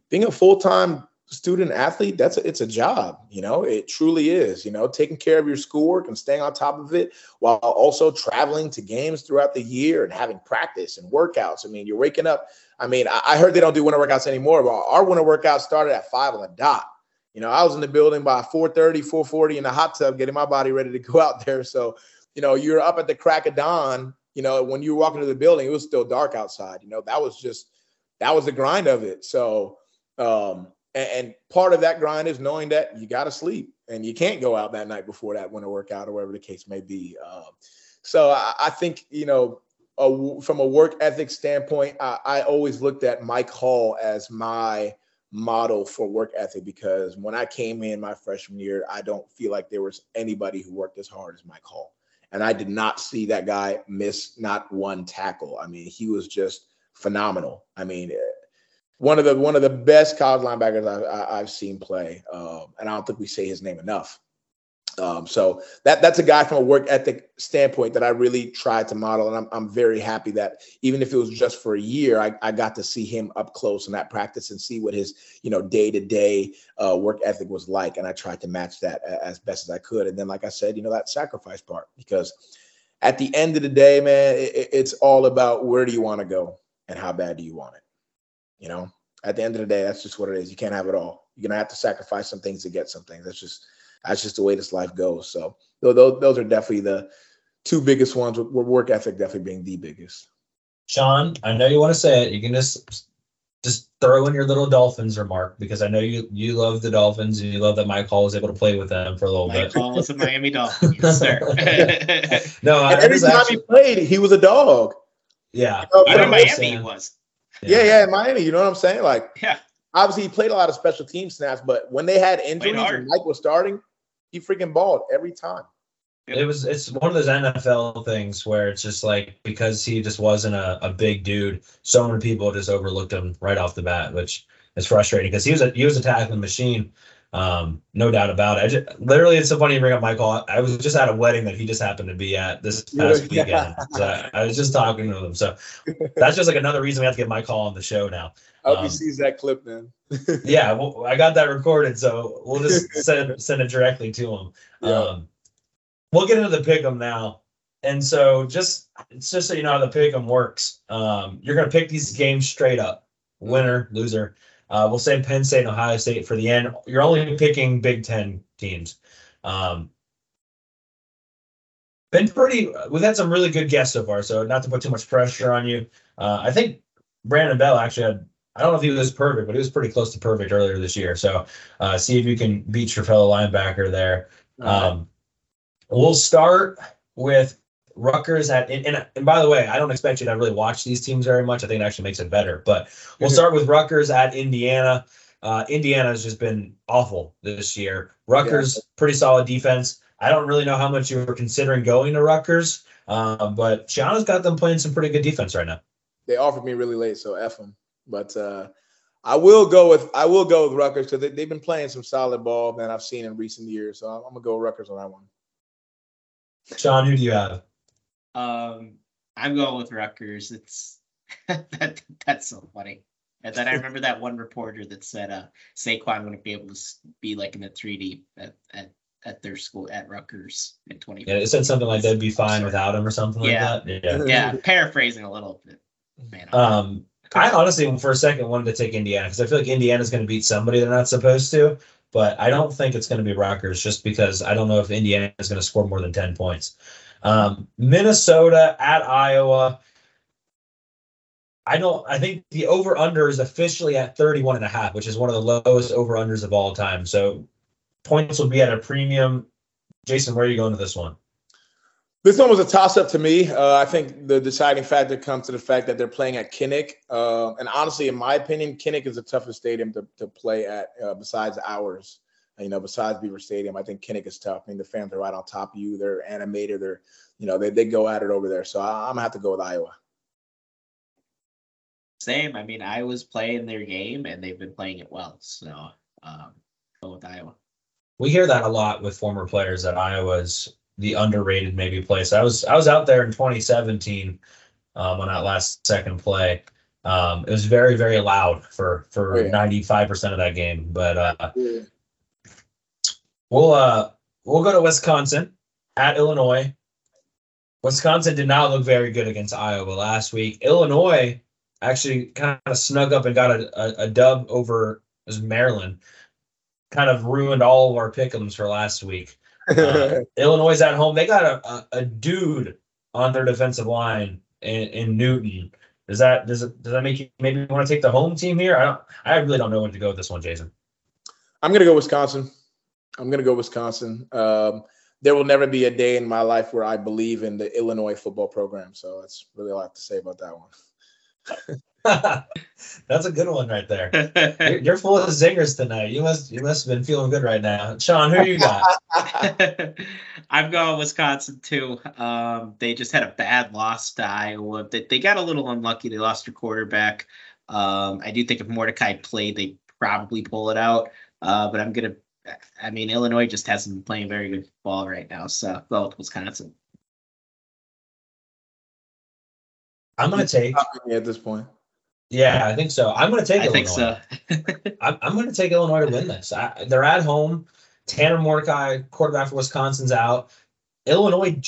being a full-time student athlete, that's a, it's a job, you know, it truly is, you know, taking care of your schoolwork and staying on top of it while also traveling to games throughout the year and having practice and workouts. I mean, you're waking up. I mean, I, I heard they don't do winter workouts anymore, but our winter workouts started at five on the dot. You know, I was in the building by 4:30, 4:40 in the hot tub, getting my body ready to go out there. So, you know, you're up at the crack of dawn. You know, when you were walking to the building, it was still dark outside. You know, that was just that was the grind of it. So, um, and, and part of that grind is knowing that you got to sleep and you can't go out that night before that winter workout or whatever the case may be. Um, so, I, I think you know, a, from a work ethic standpoint, I, I always looked at Mike Hull as my model for work ethic because when I came in my freshman year, I don't feel like there was anybody who worked as hard as Mike Hull. And I did not see that guy miss not one tackle. I mean, he was just phenomenal. I mean, eh, one of the one of the best college linebackers I've, I- I've seen play, um, and I don't think we say his name enough. Um, so that that's a guy from a work ethic standpoint that I really tried to model, and I'm I'm very happy that even if it was just for a year, I, I got to see him up close in that practice and see what his you know day to day work ethic was like, and I tried to match that as best as I could. And then, like I said, you know that sacrifice part because at the end of the day, man, it- it's all about where do you want to go and how bad do you want it. You know, at the end of the day, that's just what it is. You can't have it all. You're gonna have to sacrifice some things to get some things. That's just that's just the way this life goes. So tho- tho- those are definitely the two biggest ones. With with work ethic definitely being the biggest. Shawn, I know you want to say it. You can just just throw in your little Dolphins remark because I know you you love the Dolphins and you love that Mike Hull was able to play with them for a little Mike bit. Hull is a Miami Dolphin, yes, sir. no, I And every time actually, he played, he was a dog. yeah. You know, Even but- Miami he was. Yeah, yeah, in Miami. You know what I'm saying? Like Yeah. obviously he played a lot of special team snaps, but when they had injuries and Mike was starting, he freaking balled every time. It was it's one of those NFL things where it's just like because he just wasn't a, a big dude, so many people just overlooked him right off the bat, which is frustrating because he was a he was a tackling machine. Um, no doubt about it. I just, literally, it's so funny you bring up Michael. I, I was just at a wedding that he just happened to be at this past Yeah. weekend. So I, I was just talking to him. So that's just like another reason we have to get Mike Hull on the show now. I hope Um, he sees that clip then. Yeah, well, I got that recorded, so we'll just send send it directly to him. Yeah. Um, we'll get into the pick'em now, and so just it's just so you know how the pick'em works. Um, you're gonna pick these games straight up, winner, loser. Uh, we'll say Penn State and Ohio State for the end. You're only picking Big Ten teams. Um, been pretty. We've had some really good guests so far, so not to put too much pressure on you. Uh, I think Brandon Bell actually had. I don't know if he was perfect, but he was pretty close to perfect earlier this year. So uh, see if you can beat your fellow linebacker there. Um, we'll start with Rutgers at and, and, and by the way, I don't expect you to really watch these teams very much. I think it actually makes it better. But we'll start with Rutgers at Indiana. Uh, Indiana has just been awful this year. Rutgers pretty solid defense. I don't really know how much you were considering going to Rutgers, uh, but Schiano's got them playing some pretty good defense right now. they offered me really late, so f them. But uh, I will go with I will go with Rutgers because they, they've been playing some solid ball that I've seen in recent years. So I'm, I'm gonna go with Rutgers on that one. Shawn, who do you have? Um, I'm going with Rutgers. It's that that's so funny. And then I remember that one reporter that said uh Saquon wouldn't be able to be like in the 3D at, at at their school at Rutgers in 20. Yeah, it said something like they'd be fine without him or something Yeah. like that. Yeah. Yeah, paraphrasing a little bit. Man, Um, I honestly, for a second, wanted to take Indiana because I feel like Indiana's going to beat somebody they're not supposed to, but I don't think it's going to be Rutgers just because I don't know if Indiana is going to score more than 10 points. Um, Minnesota at Iowa. I don't, I think the over under is officially at 31 and a half, which is one of the lowest over unders of all time. So points will be at a premium. Jason, where are you going to this one? This one was a toss up to me. Uh, I think the deciding factor comes to the fact that they're playing at Kinnick. Uh, and honestly, in my opinion, Kinnick is the toughest stadium to, to play at uh, besides ours. You know, besides Beaver Stadium, I think Kinnick is tough. I mean, the fans are right on top of you. They're animated. They're, you know, they, they go at it over there. So I, I'm gonna have to go with Iowa. same. I mean, Iowa's playing their game and they've been playing it well. So um, go with Iowa. we hear that a lot with former players that Iowa's the underrated maybe place. I was I was out there in 2017 um, on that last second play. Um, it was very very loud for for Oh, yeah. 95 percent of that game. But uh, we'll uh we'll go to Wisconsin at Illinois. Wisconsin did not look very good against Iowa last week. Illinois actually kind of snuck up and got a, a, a dub over Maryland. Kind of ruined all of our pickums for last week. Uh, Illinois is at home. They got a, a, a dude on their defensive line in, in Newton. Does that does it does that make you maybe want to take the home team here? I don't. I really don't know when to go with this one, Jason. I'm gonna go Wisconsin. I'm gonna go Wisconsin. Um, there will never be a day in my life where I believe in the Illinois football program. So that's really all I have to say about that one. That's a good one right there. You're, you're full of zingers tonight. You must you must have been feeling good right now. Shawn, who you got? I'm going Wisconsin too. Um, they just had a bad loss to Iowa. They, they got a little unlucky. They lost their quarterback. Um, I do think if Mordecai played, they probably pull it out. Uh, but I'm gonna. I mean, Illinois just hasn't been playing very good ball right now. So go with Wisconsin. I'm gonna take. at this point. Yeah, I think so. I'm gonna take. I think so. I'm, I'm going to take Illinois to win this. I, they're at home. Tanner Mordecai, quarterback for Wisconsin's out. Illinois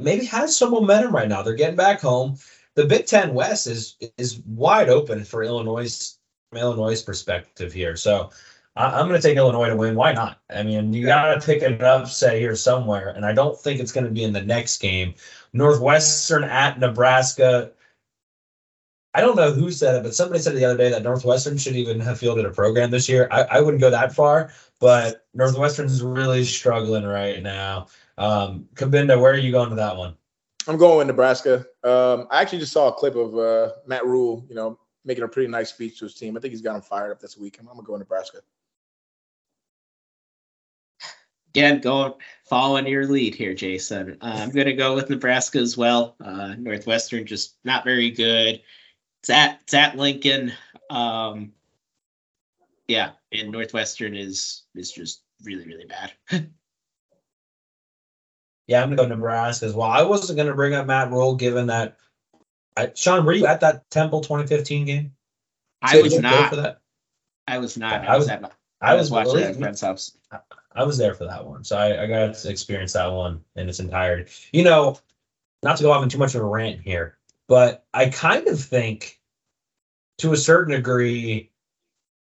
maybe has some momentum right now. They're getting back home. The Big Ten West is is wide open for Illinois from Illinois' perspective here. So I, I'm going to take Illinois to win. Why not? I mean, you got to pick it up, say here somewhere, and I don't think it's going to be in the next game. Northwestern at Nebraska. I don't know who said it, but somebody said the other day that Northwestern should even have fielded a program this year. I, I wouldn't go that far, but Northwestern's really struggling right now. Um, Cabinda, where are you going to that one? I'm going with Nebraska. Um, I actually just saw a clip of uh, Matt Rhule, you know, making a pretty nice speech to his team. I think he's got him fired up this week. I'm, I'm gonna go with Nebraska. Again, going following your lead here, Jason. Uh, I'm going to go with Nebraska as well. Uh, Northwestern just not very good. It's at it's at Lincoln. Um, yeah, and Northwestern is is just really really bad. Yeah, I'm gonna go Nebraska as well. I wasn't gonna bring up Matt Rhule given that. I, Shawn, were you at that Temple 2015 game? I was Did you go not. for that. I was not. I I was was- at my, I was watching really- at friend's house. I was there for that one, so I, I got to experience that one in its entirety. You know, not to go off in too much of a rant here, but I kind of think, to a certain degree,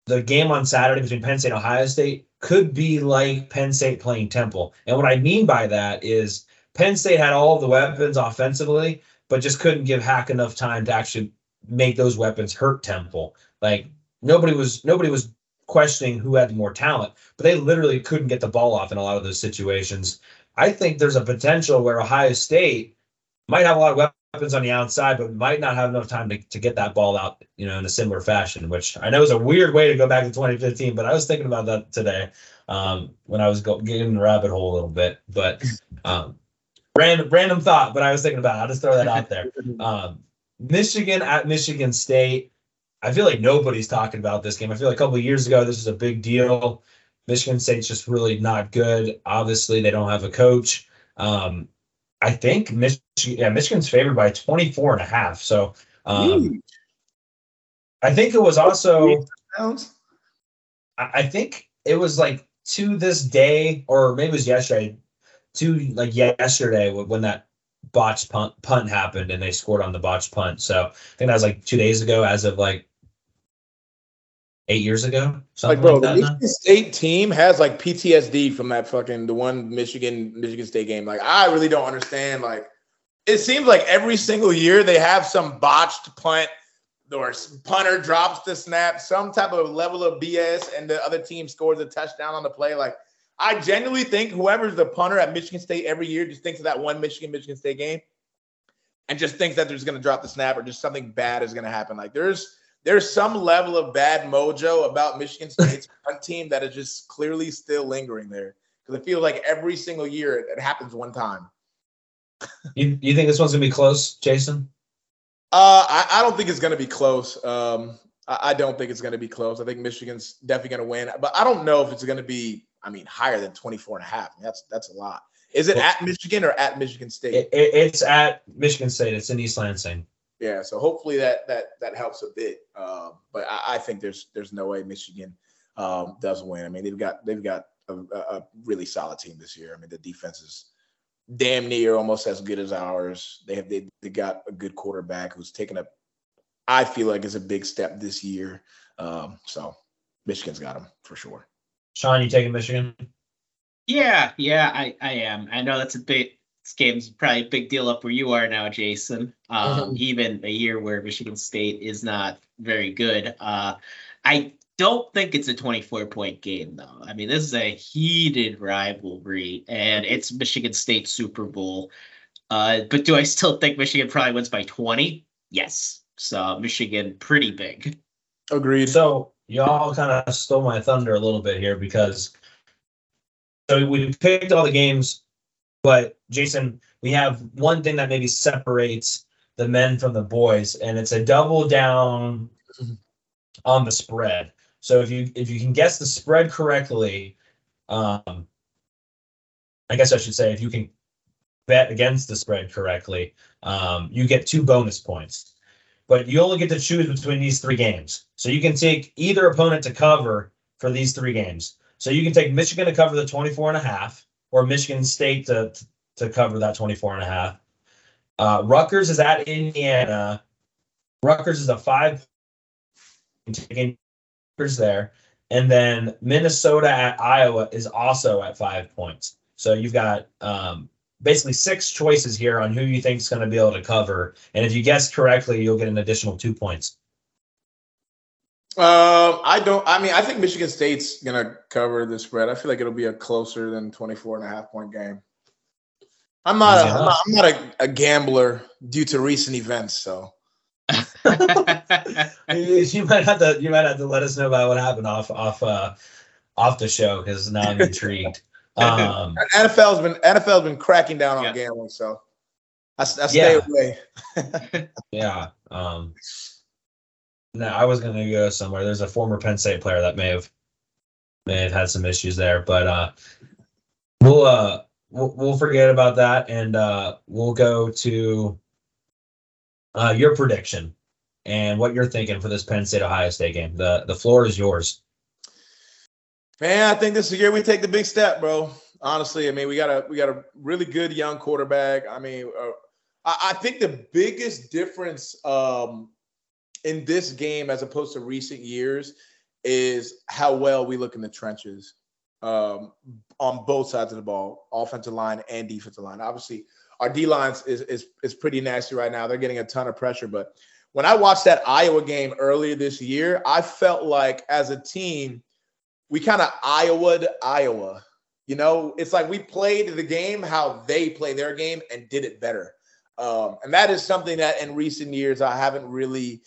the game on Saturday between Penn State and Ohio State could be like Penn State playing Temple. And what I mean by that is Penn State had all the weapons offensively, but just couldn't give Hack enough time to actually make those weapons hurt Temple. Like nobody was nobody was questioning who had more talent, but they literally couldn't get the ball off in a lot of those situations. I think there's a potential where Ohio State might have a lot of weapons on the outside, but might not have enough time to, to get that ball out, you know, in a similar fashion, which I know is a weird way to go back to 2015, but I was thinking about that today um, when I was go, getting in the rabbit hole a little bit. But um, random random thought, but I was thinking about it. I'll just throw that out there. Um, Michigan at Michigan State. I feel like nobody's talking about this game. I feel like a couple of years ago, this was a big deal. Michigan State's just really not good. Obviously, they don't have a coach. Um, I think Michigan, yeah, Michigan's favored by 24 and a half. So um, I think it was also, I I think it was like to this day, or maybe it was yesterday, to like yesterday when that botched punt, punt happened and they scored on the botched punt. So I think that was like two days ago, as of like eight years ago. Like, bro, like the that. Michigan State team has like PTSD from that fucking the one Michigan Michigan State game. Like, I really don't understand. Like, it seems like every single year they have some botched punt or punter drops the snap, some type of level of BS, and the other team scores a touchdown on the play. Like, I genuinely think whoever's the punter at Michigan State every year just thinks of that one Michigan Michigan State game and just thinks that they're just going to drop the snap or just something bad is going to happen. Like, there's there's some level of bad mojo about Michigan State's punt team that is just clearly still lingering there because it feels like every single year it, it happens one time. You, you think this one's gonna be close, Jason? Uh, I, I don't think it's going to be close. Um, I, I don't think it's going to be close. I think Michigan's definitely going to win, but I don't know if it's going to be. I mean, higher than 24 and a half. That's that's a lot. Is it Well- at Michigan or at Michigan State? It, it, it's at Michigan State. It's in East Lansing. Yeah, so hopefully that that that helps a bit. Um, but I, I think there's there's no way Michigan um, doesn't win. I mean, they've got they've got a, a a really solid team this year. I mean, the defense is damn near almost as good as ours. They have they, they got a good quarterback who's taken a I feel like is a big step this year. Um, so Michigan's got them for sure. Shawn, you taking Michigan? Yeah, yeah, I, I am. I know that's a big this game's probably a big deal up where you are now, Jason. Um, even a year where Michigan State is not very good. Uh, I don't think it's a 24 point game though. I mean, this is a heated rivalry, and it's Michigan State Super Bowl. Uh, but do I still think Michigan probably wins by 20? Yes. So Michigan pretty big. Agreed. So y'all kind of stole my thunder a little bit here because so we picked all the games, but Jason, we have one thing that maybe separates the men from the boys, and it's a double down on the spread. So if you if you can guess the spread correctly, um, I guess I should say if you can bet against the spread correctly, um, you get two bonus points but you only get to choose between these three games. So you can take either opponent to cover for these three games. So you can take Michigan to cover the 24 and a half or Michigan State to to cover that 24 and a half. Uh, Rutgers is at Indiana. Rutgers is a five. Taking Rutgers there, and then Minnesota at Iowa is also at five points. So you've got um, basically six choices here on who you think is going to be able to cover. And if you guess correctly, you'll get an additional two points. Um, I don't. I mean, I think Michigan State's gonna cover the spread. I feel like it'll be a closer than 24 and a half point game. I'm not. A, Easy I'm not, I'm not a, a gambler due to recent events. So you might have to you might have to let us know about what happened off off uh off the show because now I'm intrigued. Um, NFL's been NFL's been cracking down on Yeah. gambling. So I stay Yeah. away. yeah. Um, no, I was gonna go somewhere. There's a former Penn State player that may have may have had some issues there, but uh, we'll uh we'll, we'll forget about that and uh, we'll go to uh, your prediction and what you're thinking for this Penn State Ohio State game. The the floor is yours. Man, I think this is the year we take the big step, bro. Honestly, I mean, we got a we got a really good young quarterback. I mean, uh, I, I think the biggest difference um, in this game as opposed to recent years is how well we look in the trenches um, on both sides of the ball, offensive line and defensive line. Obviously, our D lines is, is is pretty nasty right now. They're getting a ton of pressure, but when I watched that Iowa game earlier this year, I felt like as a team, we kind of Iowa'd Iowa. You know, it's like we played the game how they play their game and did it better. Um, and that is something that in recent years I haven't really,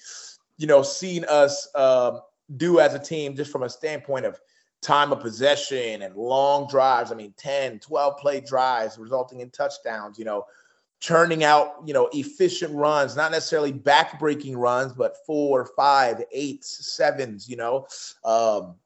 you know, seen us um, do as a team just from a standpoint of time of possession and long drives. I mean, 10, 12 play drives resulting in touchdowns, you know, churning out, you know, efficient runs, not necessarily back-breaking runs, but four, five, eights, sevens, you know. Um,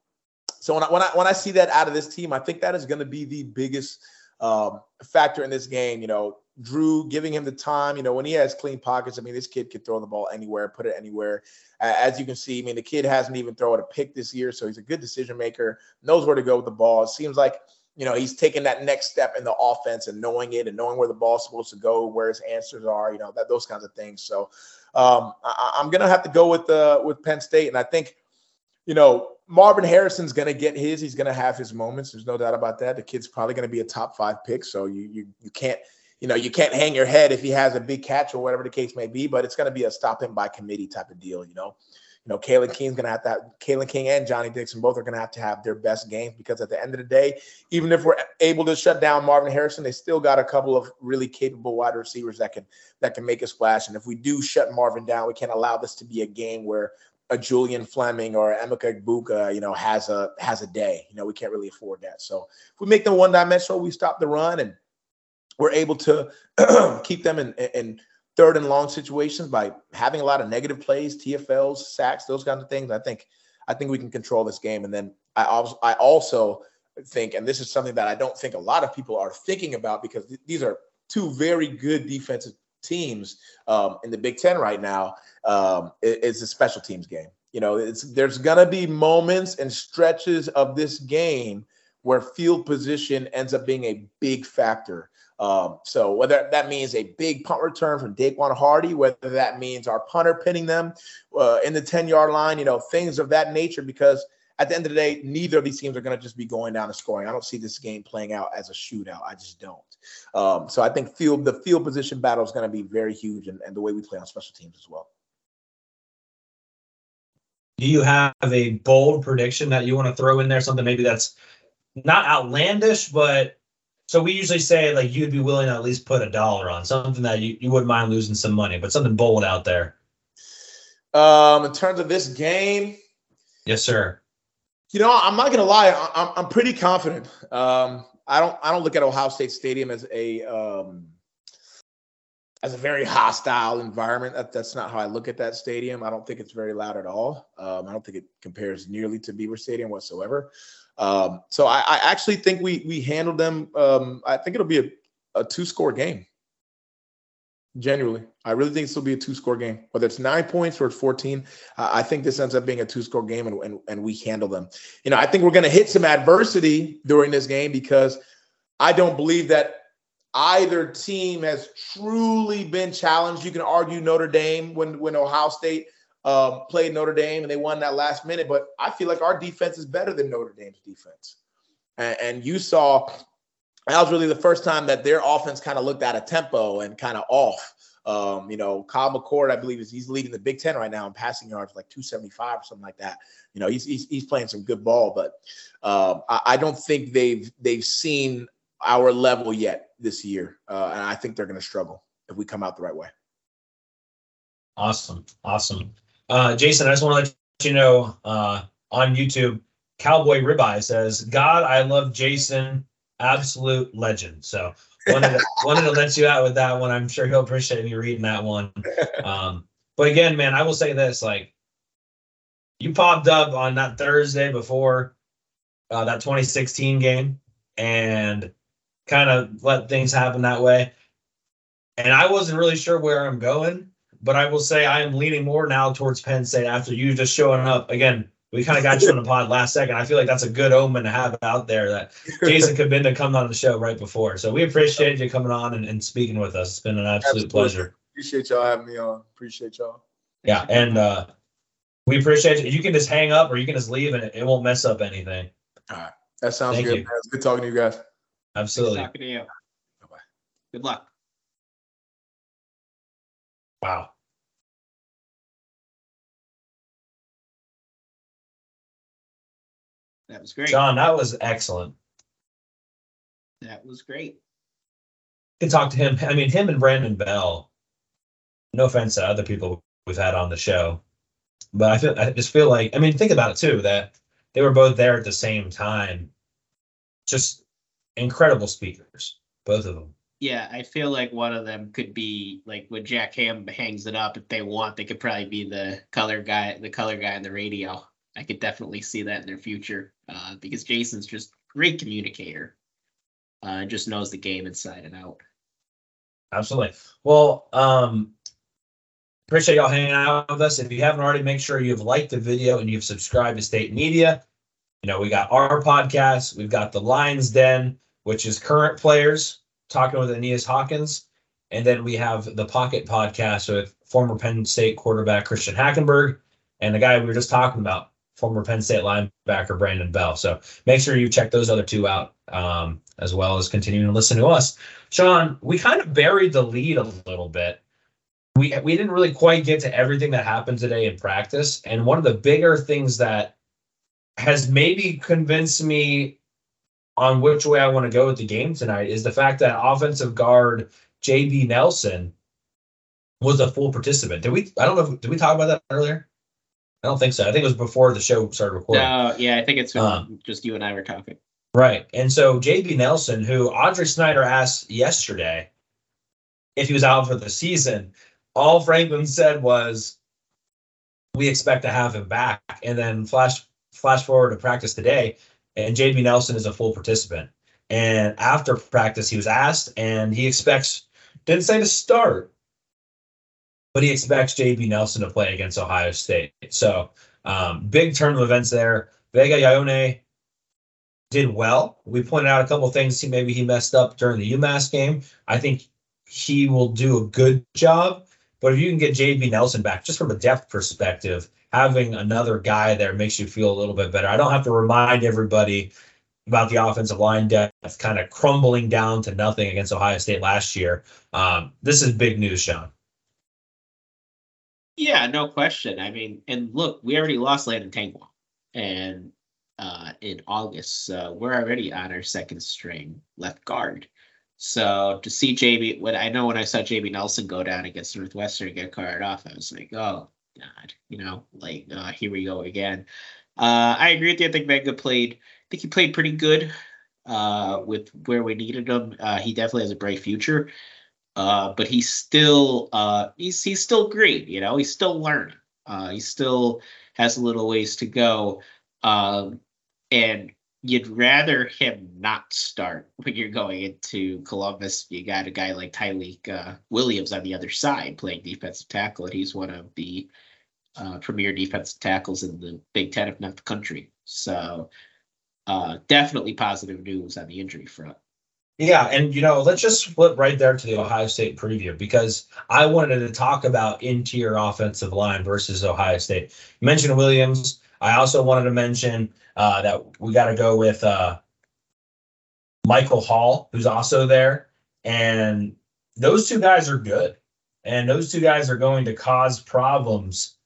so when I, when I when I see that out of this team, I think that is going to be the biggest um, factor in this game. You know, Drew giving him the time. You know, when he has clean pockets, I mean, this kid could throw the ball anywhere, put it anywhere. Uh, as you can see, I mean, the kid hasn't even thrown a pick this year, so he's a good decision maker. Knows where to go with the ball. It seems like you know he's taking that next step in the offense and knowing it and knowing where the ball's supposed to go, where his answers are. You know, that those kinds of things. So um, I, am gonna have to go with uh, with Penn State, and I think you know Marvin Harrison's going to get his. He's going to have his moments. There's no doubt about that. The kid's probably going to be a top five pick. So you you you can't you know you can't hang your head if he has a big catch or whatever the case may be. But it's going to be a stop him by committee type of deal. You know, you know Kalen King's going to have to. Have, Kalen King and Johnny Dixon both are going to have to have their best games because at the end of the day, even if we're able to shut down Marvin Harrison, they still got a couple of really capable wide receivers that can that can make a splash. And if we do shut Marvin down, we can't allow this to be a game where a Julian Fleming or Emeka Egbuka, you know, has a has a day. You know, we can't really afford that. So if we make them one dimensional, we stop the run and we're able to keep them in, in third and long situations by having a lot of negative plays, TFLs, sacks, those kinds of things. I think I think we can control this game. And then I also I also think, and this is something that I don't think a lot of people are thinking about because th- these are two very good defensive teams um, in the Big Ten right now um, it, it's a special teams game. You know, it's there's gonna be moments and stretches of this game where field position ends up being a big factor. Um, so whether that means a big punt return from Daequan Hardy, whether that means our punter pinning them uh, in the 10 yard line, you know, things of that nature, because at the end of the day, neither of these teams are going to just be going down and scoring. I don't see this game playing out as a shootout. I just don't. Um, so I think field the field position battle is going to be very huge, and, and the way we play on special teams as well. Do you have a bold prediction that you want to throw in there? Something maybe that's not outlandish, but so we usually say like you'd be willing to at least put a dollar on something that you, you wouldn't mind losing some money, but something bold out there. Um, in terms of this game, yes, sir. You know, I'm not gonna lie. I'm I'm pretty confident. Um, I don't I don't look at Ohio State Stadium as a um, as a very hostile environment. That, that's not how I look at that stadium. I don't think it's very loud at all. Um, I don't think it compares nearly to Beaver Stadium whatsoever. Um, so I, I, actually think we we handled them. Um, I think it'll be a, a two score game. Genuinely, I really think this will be a two-score game. Whether it's nine points or it's 14, uh, I think this ends up being a two-score game, and, and, and we handle them. You know, I think we're going to hit some adversity during this game because I don't believe that either team has truly been challenged. You can argue Notre Dame when when Ohio State um, played Notre Dame and they won that last minute, but I feel like our defense is better than Notre Dame's defense. And, and you saw that was really the first time that their offense kind of looked out of tempo and kind of off. Um, you know, Kyle McCord, I believe, is he's leading the Big Ten right now in passing yards, like 275 or something like that. You know, he's he's, he's playing some good ball, but um, I, I, don't think they've they've seen our level yet this year, uh, and I think they're going to struggle if we come out the right way. Awesome, awesome, uh, Jason. I just want to let you know uh, on YouTube, Cowboy Ribeye says, "God, I love Jason." absolute legend. So wanted to, wanted to let you out with that one. I'm sure he'll appreciate me reading that one. Um, but again, man, I will say this: like, you popped up on that Thursday before uh, that 2016 game and kind of let things happen that way. And I wasn't really sure where I'm going, but I will say I am leaning more now towards Penn State after you just showing up. Again, we kind of got you on the pod last second. I feel like that's a good omen to have out there that Jason Cabinda come on the show right before. So we appreciate you coming on and, and speaking with us. It's been an absolute Absolutely. pleasure. Appreciate y'all having me on. Appreciate y'all. Yeah, and uh, we appreciate you. You can just hang up or you can just leave and it, it won't mess up anything. All right. That sounds Thank good. It's good talking to you guys. Nice Absolutely. talking to you. Bye-bye. Good luck. Wow. That was great. John, that was excellent. That was great. can talk to him. I mean, him and Brandon Bell. No offense to other people we've had on the show, but I feel I just feel like I mean, think about it too that they were both there at the same time. Just incredible speakers, both of them. Yeah, I feel like one of them could be like when Jack Ham hangs it up. If they want, they could probably be the color guy, the color guy on the radio. I could definitely see that in their future uh, because Jason's just great communicator. Uh, just knows the game inside and out. Absolutely. Well, um, appreciate y'all hanging out with us. If you haven't already, make sure you've liked the video and you've subscribed to State Media. You know, we got our podcast, we've got the Lions Den, which is current players talking with Aeneas Hawkins, and then we have the Pocket Podcast with former Penn State quarterback Christian Hackenberg and the guy we were just talking about, former Penn State linebacker Brandon Bell. So make sure you check those other two out, um, as well as continuing to listen to us. Sean, we kind of buried the lead a little bit. We we didn't really quite get to everything that happened today in practice, and one of the bigger things that has maybe convinced me on which way I want to go with the game tonight is the fact that offensive guard JB Nelson was a full participant. Did we? I don't know. If, did we talk about that earlier? I don't think so. I think it was before the show started recording. No, yeah, I think it's Um, just you and I were talking. Right. And so JB Nelson, who Audrey Snyder asked yesterday if he was out for the season, all Franklin said was, we expect to have him back. And then flash flash forward to practice today, and JB Nelson is a full participant. And after practice, he was asked, and he expects, didn't say to start, but he expects JB Nelson to play against Ohio State. So um, big turn of events there. Vega Ioane did well. We pointed out a couple things he maybe he messed up during the UMass game. I think he will do a good job. But if you can get JB Nelson back, just from a depth perspective, having another guy there makes you feel a little bit better. I don't have to remind everybody about the offensive line depth kind of crumbling down to nothing against Ohio State last year. Um, this is big news, Sean. Yeah, no question. I mean, and look, we already lost Landon Tengwall, and uh, in August, we're already on our second string left guard. So to see JB, when I know when I saw JB Nelson go down against Northwestern and get carted off, I was like, oh god, you know, like uh, here we go again. Uh, I agree with you. I think Vega played. I think he played pretty good uh, with where we needed him. Uh, he definitely has a bright future. Uh, but he's still uh, he's he's still green. you know. He's still learning. He still has a little ways to go, um, and you'd rather him not start when you're going into Columbus. You got a guy like Tyleik uh, Williams on the other side playing defensive tackle, and he's one of the uh, premier defensive tackles in the Big Ten, if not the country. So uh, definitely positive news on the injury front. Yeah, and you know, let's just flip right there to the Ohio State preview because I wanted to talk about interior offensive line versus Ohio State. You mentioned Williams. I also wanted to mention uh, that we got to go with uh, Michael Hall, who's also there, and those two guys are good, and those two guys are going to cause problems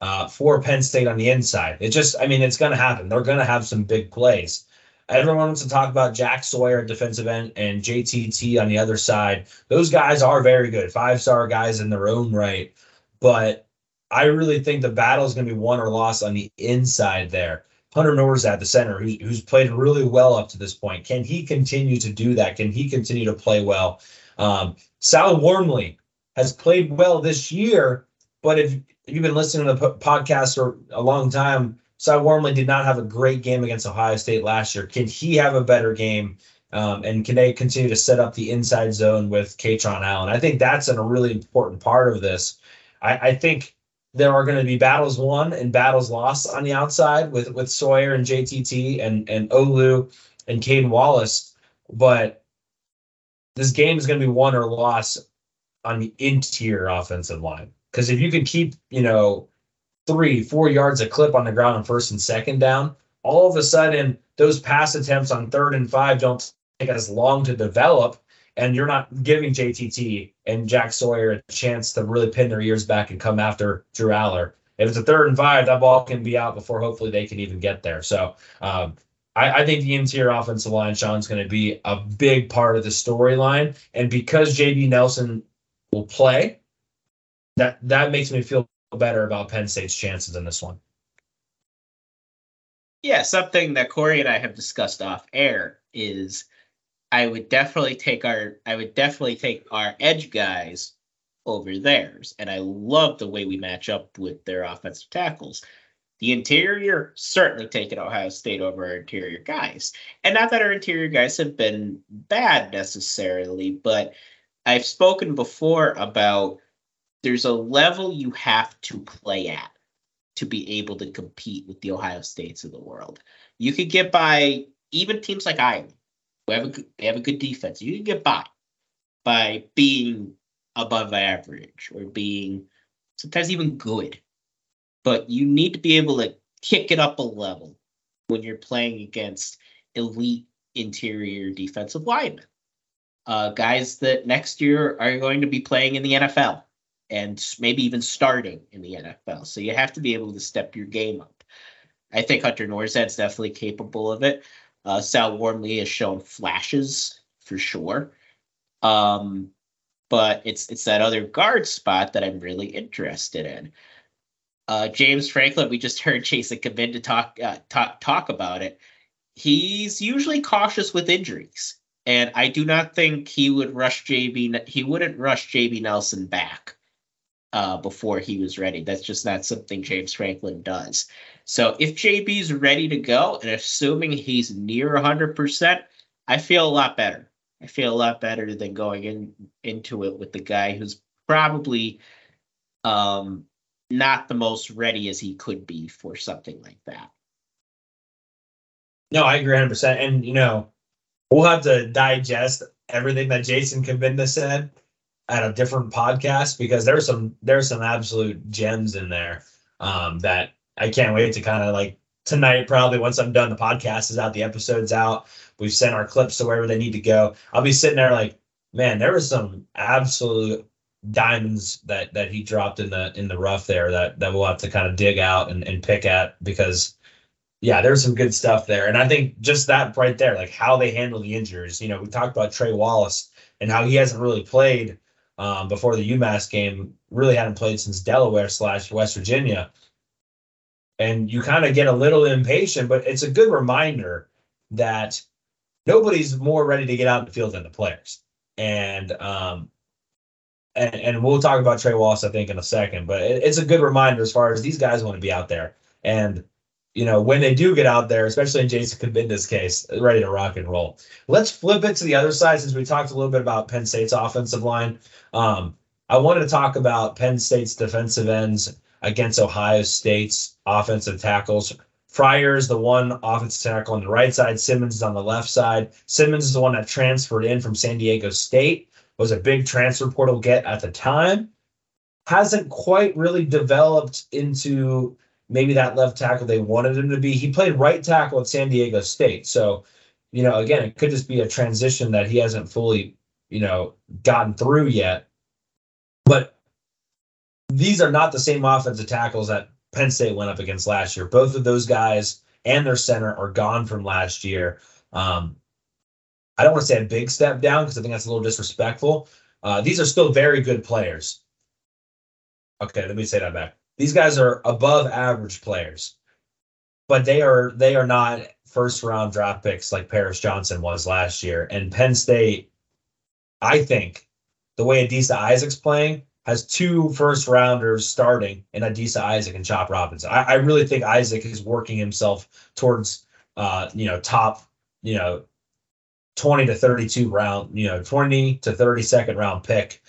uh, for Penn State on the inside. It just, I mean, it's going to happen. They're going to have some big plays. Everyone wants to talk about Jack Sawyer at defensive end and JTT on the other side. Those guys are very good, five star guys in their own right. But I really think the battle is going to be won or lost on the inside there. Hunter Nourzad, the center, who's, who's played really well up to this point. Can he continue to do that? Can he continue to play well? Um, Sal Wormley has played well this year, but if you've been listening to the podcast for a long time, Cy Wormley did not have a great game against Ohio State last year. Can he have a better game? Um, and can they continue to set up the inside zone with Kaytron Allen? I think that's a really important part of this. I, I think there are going to be battles won and battles lost on the outside with with Sawyer and JTT and and Olu and Caedan Wallace, but this game is going to be won or lost on the interior offensive line. Because if you can keep, you know, three, four yards a clip on the ground on first and second down, all of a sudden those pass attempts on third and five don't take as long to develop. And you're not giving JTT and Jack Sawyer a chance to really pin their ears back and come after Drew Allar. If it's a third and five, that ball can be out before hopefully they can even get there. So um, I, I, think the interior offensive line, Sean's going to be a big part of the storyline. And because JB Nelson will play, that that makes me feel better about Penn State's chances in this one. Yeah, something that Corey and I have discussed off air is I would definitely take our I would definitely take our edge guys over theirs. And I love the way we match up with their offensive tackles. The interior certainly taken Ohio State over our interior guys. And not that our interior guys have been bad necessarily, but I've spoken before about there's a level you have to play at to be able to compete with the Ohio States of the world. You could get by even teams like Iowa, who have a good, have a good defense. You can get by by being above average or being sometimes even good. But you need to be able to kick it up a level when you're playing against elite interior defensive linemen. Uh, guys that next year are going to be playing in the NFL and maybe even starting in the NFL. So you have to be able to step your game up. I think Hunter Nourzad's definitely capable of it. Uh, Sal Wormley has shown flashes for sure. Um, but it's it's that other guard spot that I'm really interested in. Uh, James Franklin, we just heard Jason Cabinda talk, uh, talk talk about it. He's usually cautious with injuries, and I do not think he would rush JB. He wouldn't rush JB Nelson back uh, before he was ready. That's just not something James Franklin does. So if JB's ready to go, and assuming he's near 100%, I feel a lot better. I feel a lot better than going in into it with the guy who's probably um, not the most ready as he could be for something like that. No, I agree 100%. And, you know, we'll have to digest everything that Jason Cabinda said at a different podcast because there's some there's some absolute gems in there um, that I can't wait to kind of like tonight probably once I'm done the podcast is out the episode's out. We've sent our clips to wherever they need to go. I'll be sitting there like man there was some absolute diamonds that that he dropped in the in the rough there that that we'll have to kind of dig out and, and pick at because yeah there's some good stuff there. And I think just that right there like how they handle the injuries. You know we talked about Trey Wallace and how he hasn't really played um, before the UMass game. Really hadn't played since Delaware slash West Virginia. And you kind of get a little impatient, but it's a good reminder that nobody's more ready to get out in the field than the players. And um, and, and we'll talk about Trey Wallace, I think, in a second. But it, it's a good reminder as far as these guys want to be out there. And you know, when they do get out there, especially in Jason Cabinda's case, ready to rock and roll. Let's flip it to the other side since we talked a little bit about Penn State's offensive line. Um, I wanted to talk about Penn State's defensive ends against Ohio State's offensive tackles. Fryar is the one offensive tackle on the right side. Simmons is on the left side. Simmons is the one that transferred in from San Diego State. Was a big transfer portal get at the time. Hasn't quite really developed into maybe that left tackle they wanted him to be. He played right tackle at San Diego State. So, you know, again, it could just be a transition that he hasn't fully you know, gotten through yet. But these are not the same offensive tackles that Penn State went up against last year. Both of those guys and their center are gone from last year. Um, I don't want to say a big step down because I think that's a little disrespectful. Uh, these are still very good players. Okay, let me say that back. These guys are above average players, but they are they are not first round draft picks like Paris Johnson was last year. And Penn State I think the way Adisa Isaac's playing has two first rounders starting in Adisa Isaac and Chop Robinson. I, I really think Isaac is working himself towards uh, you know, top, you know, 20 to 32 round, you know, 20 to 30 second round pick.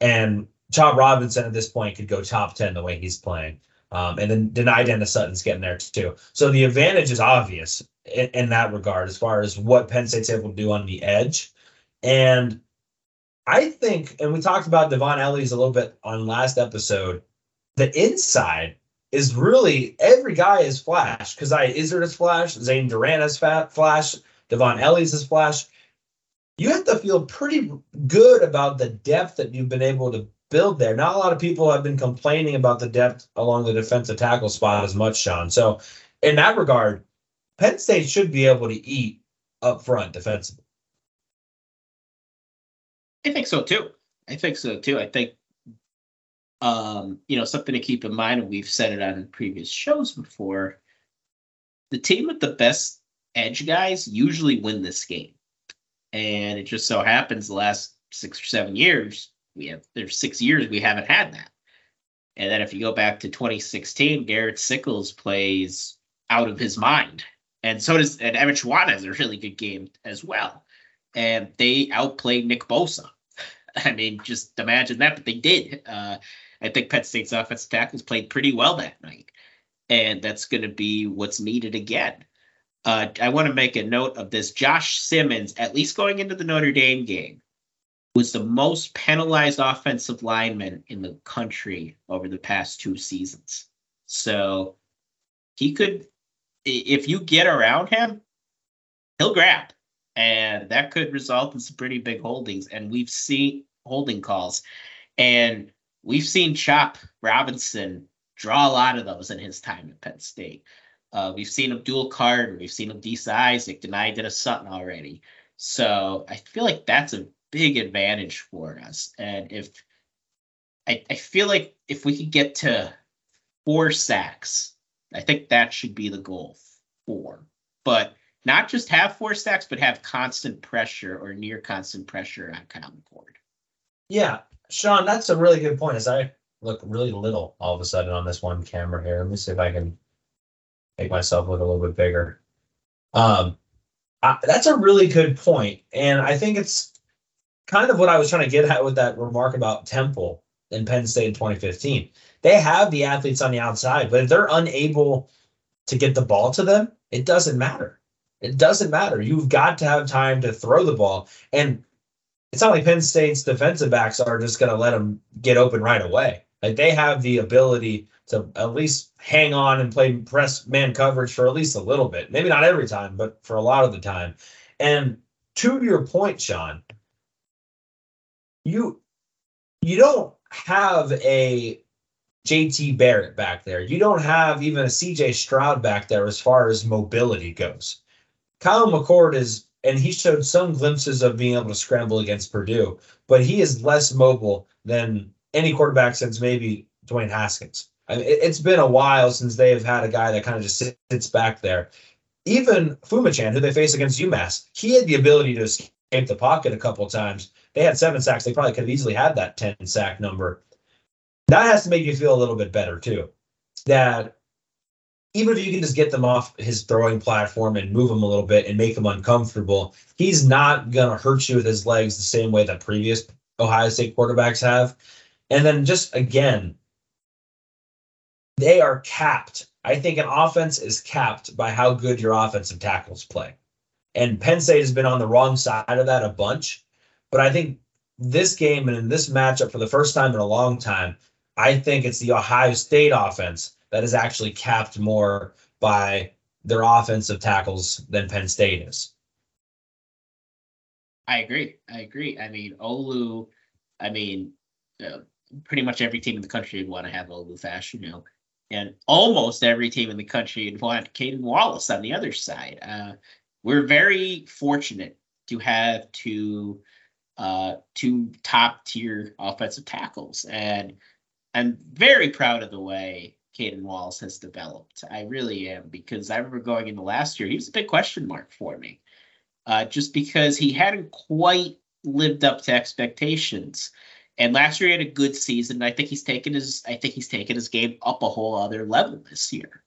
And Chop Robinson at this point could go top 10 the way he's playing. Um, and then Dani Dennis Sutton's getting there too. So the advantage is obvious in, in that regard as far as what Penn State's able to do on the edge. And I think, and we talked about Dvon Ellies a little bit on last episode, the inside is really every guy is flash. Coziah Izzard is flash, Zane Durant is fat flash, Dvon Ellies is flash. You have to feel pretty good about the depth that you've been able to build there. Not a lot of people have been complaining about the depth along the defensive tackle spot as much, Sean. So in that regard, Penn State should be able to eat up front defensively. I think so too. I think so too. I think um, you know, something to keep in mind, and we've said it on previous shows before. The team with the best edge guys usually win this game. And it just so happens the last six or seven years, we have there's six years we haven't had that. And then if you go back to 2016, Garrett Sickles plays out of his mind. And so does and Evan Schwan has a really good game as well. And they outplayed Nick Bosa. I mean, just imagine that, but they did. Uh, I think Penn State's offensive tackles played pretty well that night. And that's going to be what's needed again. Uh, I want to make a note of this. Josh Simmons, at least going into the Notre Dame game, was the most penalized offensive lineman in the country over the past two seasons. So he could, if you get around him, he'll grab. And that could result in some pretty big holdings. And we've seen holding calls. And we've seen Chop Robinson draw a lot of those in his time at Penn State. Uh, we've seen Abdul Carter, we've seen him, Adisa Isaac Dani Dennis Sutton already. So I feel like that's a big advantage for us. And if I, I feel like if we could get to four sacks, I think that should be the goal. Four. But not just have four sacks, but have constant pressure or near constant pressure on Kyle McCord. Yeah, Sean, that's a really good point. As I look really little all of a sudden on this one camera here, let me see if I can make myself look a little bit bigger. Um, I, that's a really good point, and I think it's kind of what I was trying to get at with that remark about Temple in Penn State in 2015. They have the athletes on the outside, but if they're unable to get the ball to them, it doesn't matter. It doesn't matter. You've got to have time to throw the ball. And it's not like Penn State's defensive backs are just going to let them get open right away. Like they have the ability to at least hang on and play press man coverage for at least a little bit. Maybe not every time, but for a lot of the time. And to your point, Sean, you you don't have a JT Barrett back there. You don't have even a CJ Stroud back there as far as mobility goes. Kyle McCord is, and he showed some glimpses of being able to scramble against Purdue, but he is less mobile than any quarterback since maybe Dwayne Haskins. I mean, it, has been a while since they have had a guy that kind of just sits back there. Even Phommachanh, who they face against UMass, he had the ability to escape the pocket a couple times. They had seven sacks. They probably could have easily had that 10 sack number. That has to make you feel a little bit better, too. That even if you can just get them off his throwing platform and move him a little bit and make him uncomfortable, he's not going to hurt you with his legs the same way that previous Ohio State quarterbacks have. And then just again, they are capped. I think an offense is capped by how good your offensive tackles play. And Penn State has been on the wrong side of that a bunch. But I think this game and in this matchup for the first time in a long time, I think it's the Ohio State offense that is actually capped more by their offensive tackles than Penn State is. I agree. I agree. I mean, Olu, I mean, uh, pretty much every team in the country would want to have Olu Fashanu, you know, and almost every team in the country would want Caedan Wallace on the other side. Uh, we're very fortunate to have two uh, two top tier offensive tackles, and I'm very proud of the way Caedan Wallace has developed. I really am because I remember going into last year, he was a big question mark for me, uh, just because he hadn't quite lived up to expectations. And last year he had a good season. I think he's taken his I think he's taken his game up a whole other level this year.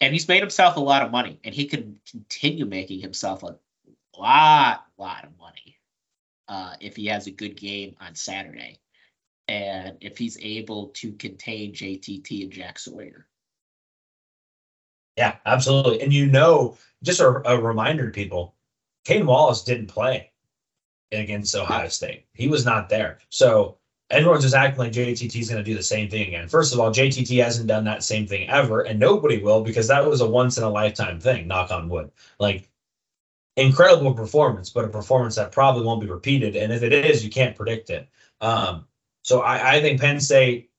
And he's made himself a lot of money, and he can continue making himself a lot, lot of money uh, if he has a good game on Saturday, and if he's able to contain JTT and Jack Sawyer. Yeah, absolutely. And you know, just a, a reminder to people, Caedan Wallace didn't play against Ohio State. He was not there. So everyone's just acting like JTT is going to do the same thing again. First of all, JTT hasn't done that same thing ever, and nobody will because that was a once in a lifetime thing. Knock on wood. Like incredible performance, but a performance that probably won't be repeated. And if it is, you can't predict it. Um, so I, I think Penn State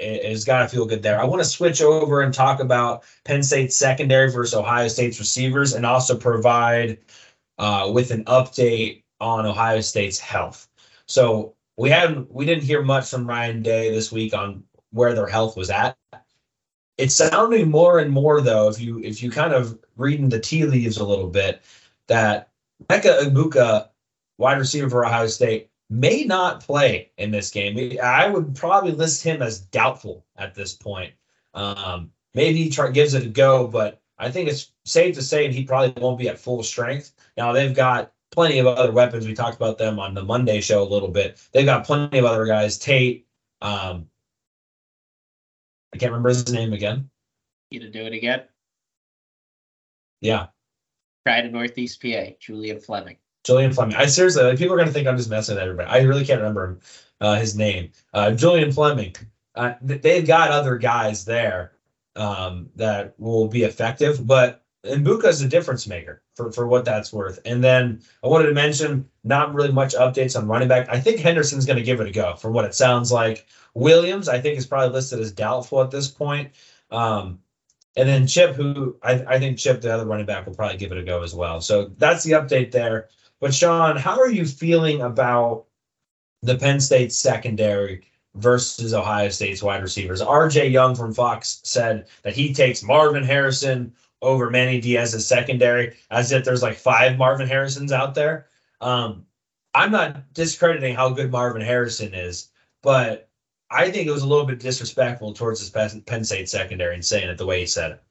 has got to feel good there. I want to switch over and talk about Penn State's secondary versus Ohio State's receivers, and also provide uh, with an update on Ohio State's health. So we haven't we didn't hear much from Ryan Day this week on where their health was at. It's sounding more and more though, if you if you kind of reading the tea leaves a little bit, that Emeka Egbuka, wide receiver for Ohio State, may not play in this game. I would probably list him as doubtful at this point. Um, maybe he try, gives it a go, but I think it's safe to say he probably won't be at full strength. Now they've got plenty of other weapons. We talked about them on the Monday show a little bit. They've got plenty of other guys. Tate, um, I can't remember his name again. You to do it again? Yeah, Try to Northeast PA, Julian Fleming. Julian Fleming. I seriously, like, people are gonna think I'm just messing with everybody. I really can't remember uh, his name. Uh, Julian Fleming. Uh, they've got other guys there um, that will be effective, but Egbuka is a difference maker for, for what that's worth. And then I wanted to mention not really much updates on running back. I think Henderson's going to give it a go from what it sounds like. Williams, I think, is probably listed as doubtful at this point. Um, and then Chip, who I, I think Chip, the other running back, will probably give it a go as well. So that's the update there. But Sean, how are you feeling about the Penn State secondary versus Ohio State's wide receivers? RJ Young from Fox said that he takes Marvin Harrison over Manny Diaz's secondary, as if there's like five Marvin Harrisons out there. Um, I'm not discrediting how good Marvin Harrison is, but I think it was a little bit disrespectful towards his Penn State secondary and saying it the way he said it.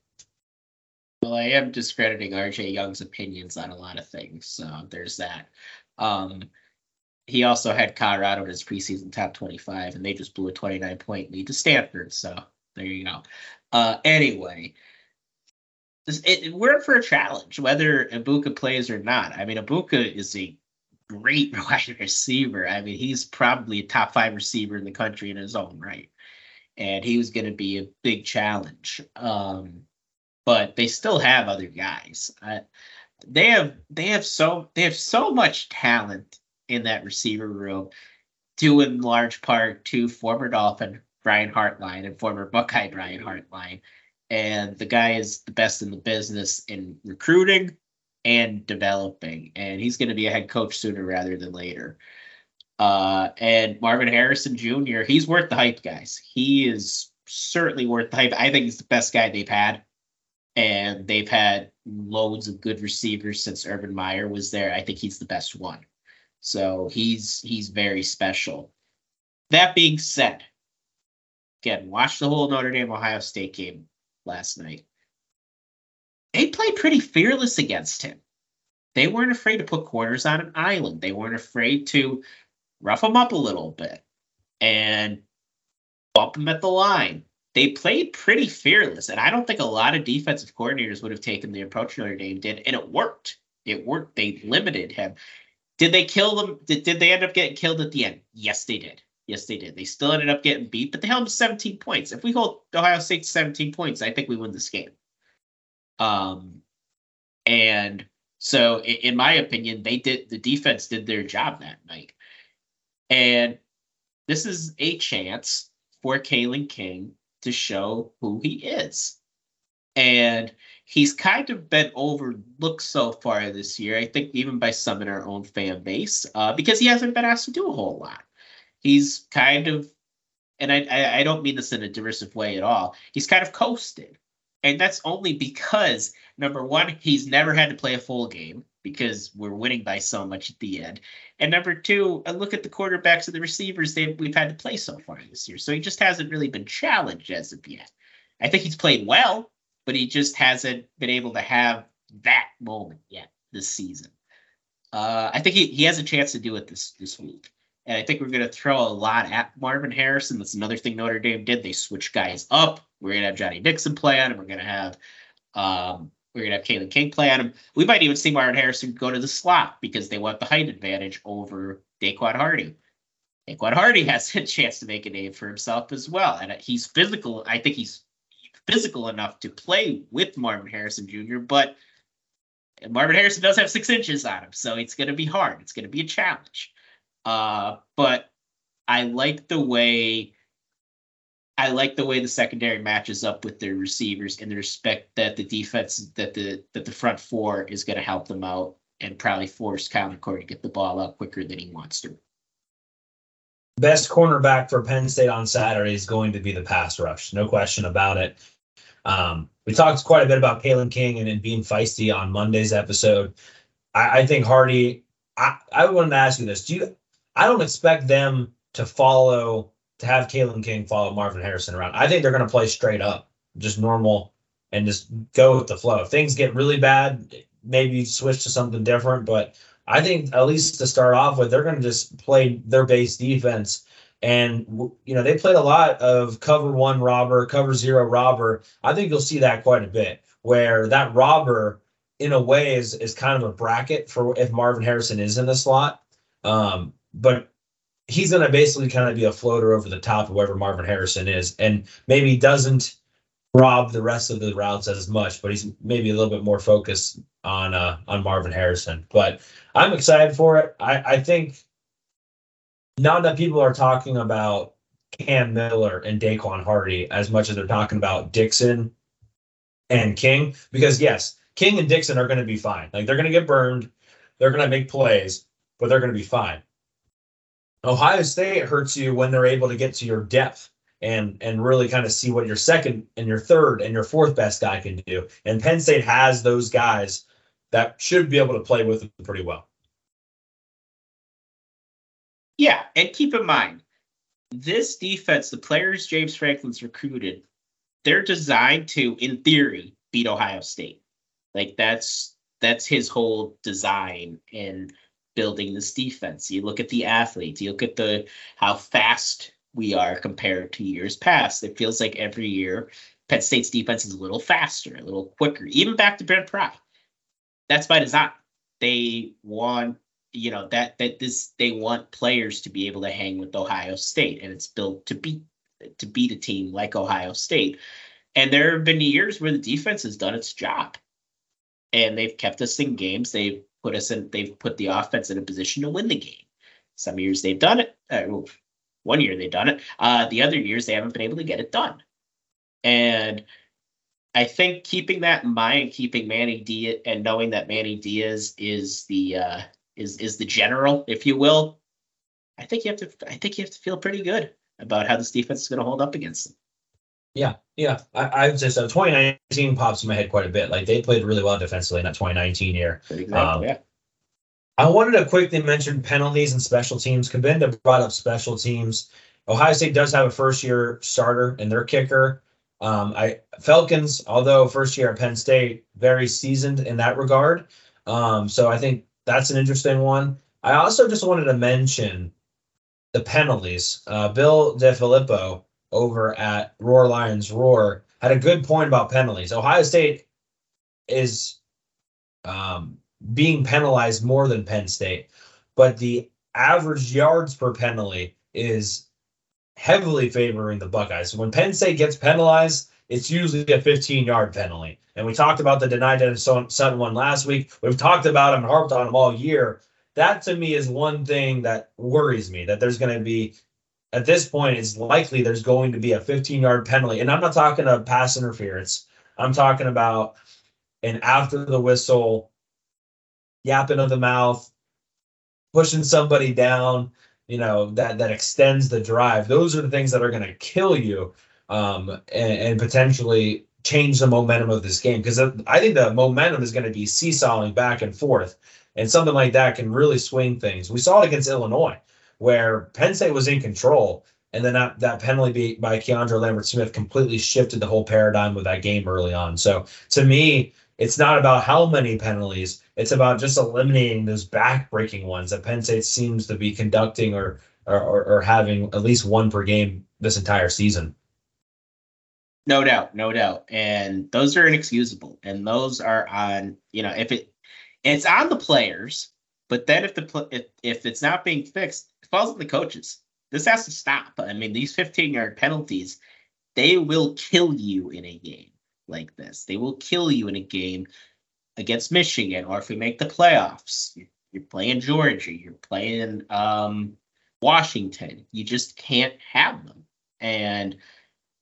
Well, I am discrediting RJ Young's opinions on a lot of things, so there's that. Um, he also had Colorado in his preseason top 25, and they just blew a 29 point lead to Stanford. So there you go. Uh, anyway, this, it, we're for a challenge, whether Egbuka plays or not. I mean, Egbuka is a great wide receiver. I mean, he's probably a top five receiver in the country in his own right. And he was going to be a big challenge. Um, but they still have other guys. I, they have they have so they have so much talent in that receiver room, due in large part to former Dolphin Brian Hartline and former Buckeye Brian Hartline. And the guy is the best in the business in recruiting and developing. And he's going to be a head coach sooner rather than later. Uh, and Marvin Harrison Jr., he's worth the hype, guys. He is certainly worth the hype. I think he's the best guy they've had. And they've had loads of good receivers since Urban Meyer was there. I think he's the best one. So he's he's very special. That being said, again, watch the whole Notre Dame Ohio State game last night. They played pretty fearless against him. They weren't afraid to put corners on an island. They weren't afraid to rough him up a little bit and bump him at the line. They played pretty fearless, and I don't think a lot of defensive coordinators would have taken the approach Notre Dame did, and it worked. It worked. They limited him. Did they kill them? Did, did they end up getting killed at the end? Yes, they did. Yes, they did. They still ended up getting beat, but they held them 17 points. If we hold Ohio State to 17 points, I think we win this game. Um, and so, in, my opinion, they did the defense did their job that night. And this is a chance for Kalen King to show who he is. And he's kind of been overlooked so far this year, I think, even by some in our own fan base, uh, because he hasn't been asked to do a whole lot. He's kind of, and I, I don't mean this in a derisive way at all, he's kind of coasted. And that's only because, number one, he's never had to play a full game because we're winning by so much at the end. And number two, a look at the quarterbacks and the receivers they we've had to play so far this year. So he just hasn't really been challenged as of yet. I think he's played well, but he just hasn't been able to have that moment yet this season. Uh, I think he, he has a chance to do it this this week. And I think we're going to throw a lot at Marvin Harrison. That's another thing Notre Dame did. They switched guys up. We're going to have Johnny Dixon play on him. We're going to have um, we're going to have Kalen King play on him. We might even see Marvin Harrison go to the slot because they want the height advantage over Daequan Hardy. Daequan Hardy has a chance to make a name for himself as well, and he's physical. I think he's physical enough to play with Marvin Harrison Jr. But Marvin Harrison does have six inches on him, so it's going to be hard. It's going to be a challenge. Uh, but I like the way I like the way the secondary matches up with their receivers and the respect that the defense that the that the front four is going to help them out and probably force Kyle McCord to get the ball out quicker than he wants to. Best cornerback for Penn State on Saturday is going to be the pass rush, no question about it. Um, we talked quite a bit about Kalen King and, and being feisty on Monday's episode. I, I think Hardy. I, I wanted to ask you this: Do you? I don't expect them to follow to have Kalen King follow Marvin Harrison around. I think they're going to play straight up, just normal, and just go with the flow. If things get really bad, maybe switch to something different. But I think at least to start off with, they're going to just play their base defense. And you know they played a lot of cover one robber, cover zero robber. I think you'll see that quite a bit, where that robber, in a way, is is kind of a bracket for if Marvin Harrison is in the slot. Um, but he's going to basically kind of be a floater over the top of wherever Marvin Harrison is, and maybe doesn't rob the rest of the routes as much, but he's maybe a little bit more focused on uh, on Marvin Harrison. But I'm excited for it. I, I think not that people are talking about Cam Miller and Daequan Hardy as much as they're talking about Dixon and King, because yes, King and Dixon are going to be fine. Like they're going to get burned, they're going to make plays, but they're going to be fine. Ohio State hurts you when they're able to get to your depth and and really kind of see what your second and your third and your fourth best guy can do. And Penn State has those guys that should be able to play with them pretty well. Yeah, and keep in mind, this defense, the players James Franklin's recruited, they're designed to, in theory, beat Ohio State. Like that's that's his whole design and building this defense. You look at the athletes, you look at the how fast we are compared to years past. It feels like every year Penn State's defense is a little faster, a little quicker, even back to Brent Pry. That's by design. They want, you know, that that this they want players to be able to hang with Ohio State, and it's built to beat to beat a team like Ohio State. And there have been years where the defense has done its job, and they've kept us in games. They've put us in. They've put the offense in a position to win the game. Some years they've done it. Uh, one year they've done it. Uh, the other years they haven't been able to get it done. And I think keeping that in mind, keeping Manny Diaz and knowing that Manny Diaz is the uh, is is the general, if you will, I think you have to. I think you have to feel pretty good about how this defense is going to hold up against them. Yeah, yeah. I, I would say so. 2019 pops in my head quite a bit. Like they played really well defensively in that 2019 year. Exactly. Um, yeah. I wanted to quickly mention penalties and special teams. Cabinda brought up special teams. Ohio State does have a first year starter and their kicker. Um, I Felkins, although first year at Penn State, very seasoned in that regard. Um, so I think that's an interesting one. I also just wanted to mention the penalties. Uh, Bill DiFilippo over at Roar Lions Roar had a good point about penalties. Ohio State is um, being penalized more than Penn State, but the average yards per penalty is heavily favoring the Buckeyes. So when Penn State gets penalized, it's usually a 15 yard penalty. And we talked about the Dani Dennis Sutton one last week. We've talked about him and harped on him all year. That to me is one thing that worries me that there's going to be, at this point, it's likely there's going to be a 15 yard penalty. And I'm not talking a pass interference, I'm talking about an after the whistle, yapping of the mouth, pushing somebody down, you know, that that extends the drive. Those are the things that are going to kill you um, and, and potentially change the momentum of this game because I think the momentum is going to be seesawing back and forth, and something like that can really swing things. We saw it against Illinois, where Penn State was in control, and then that, that penalty beat by Keandre Lambert Smith completely shifted the whole paradigm of that game early on. So to me, it's not about how many penalties; it's about just eliminating those back-breaking ones that Penn State seems to be conducting or, or, or having at least one per game this entire season. No doubt, no doubt. And those are inexcusable. And those are on, you know, if it it's on the players, but then if the if, if it's not being fixed, it falls on the coaches. This has to stop. I mean, these 15 yard penalties, they will kill you in a game like this. They will kill you in a game against Michigan, or if we make the playoffs, you're, playing Georgia, you're playing um, Washington. You just can't have them. And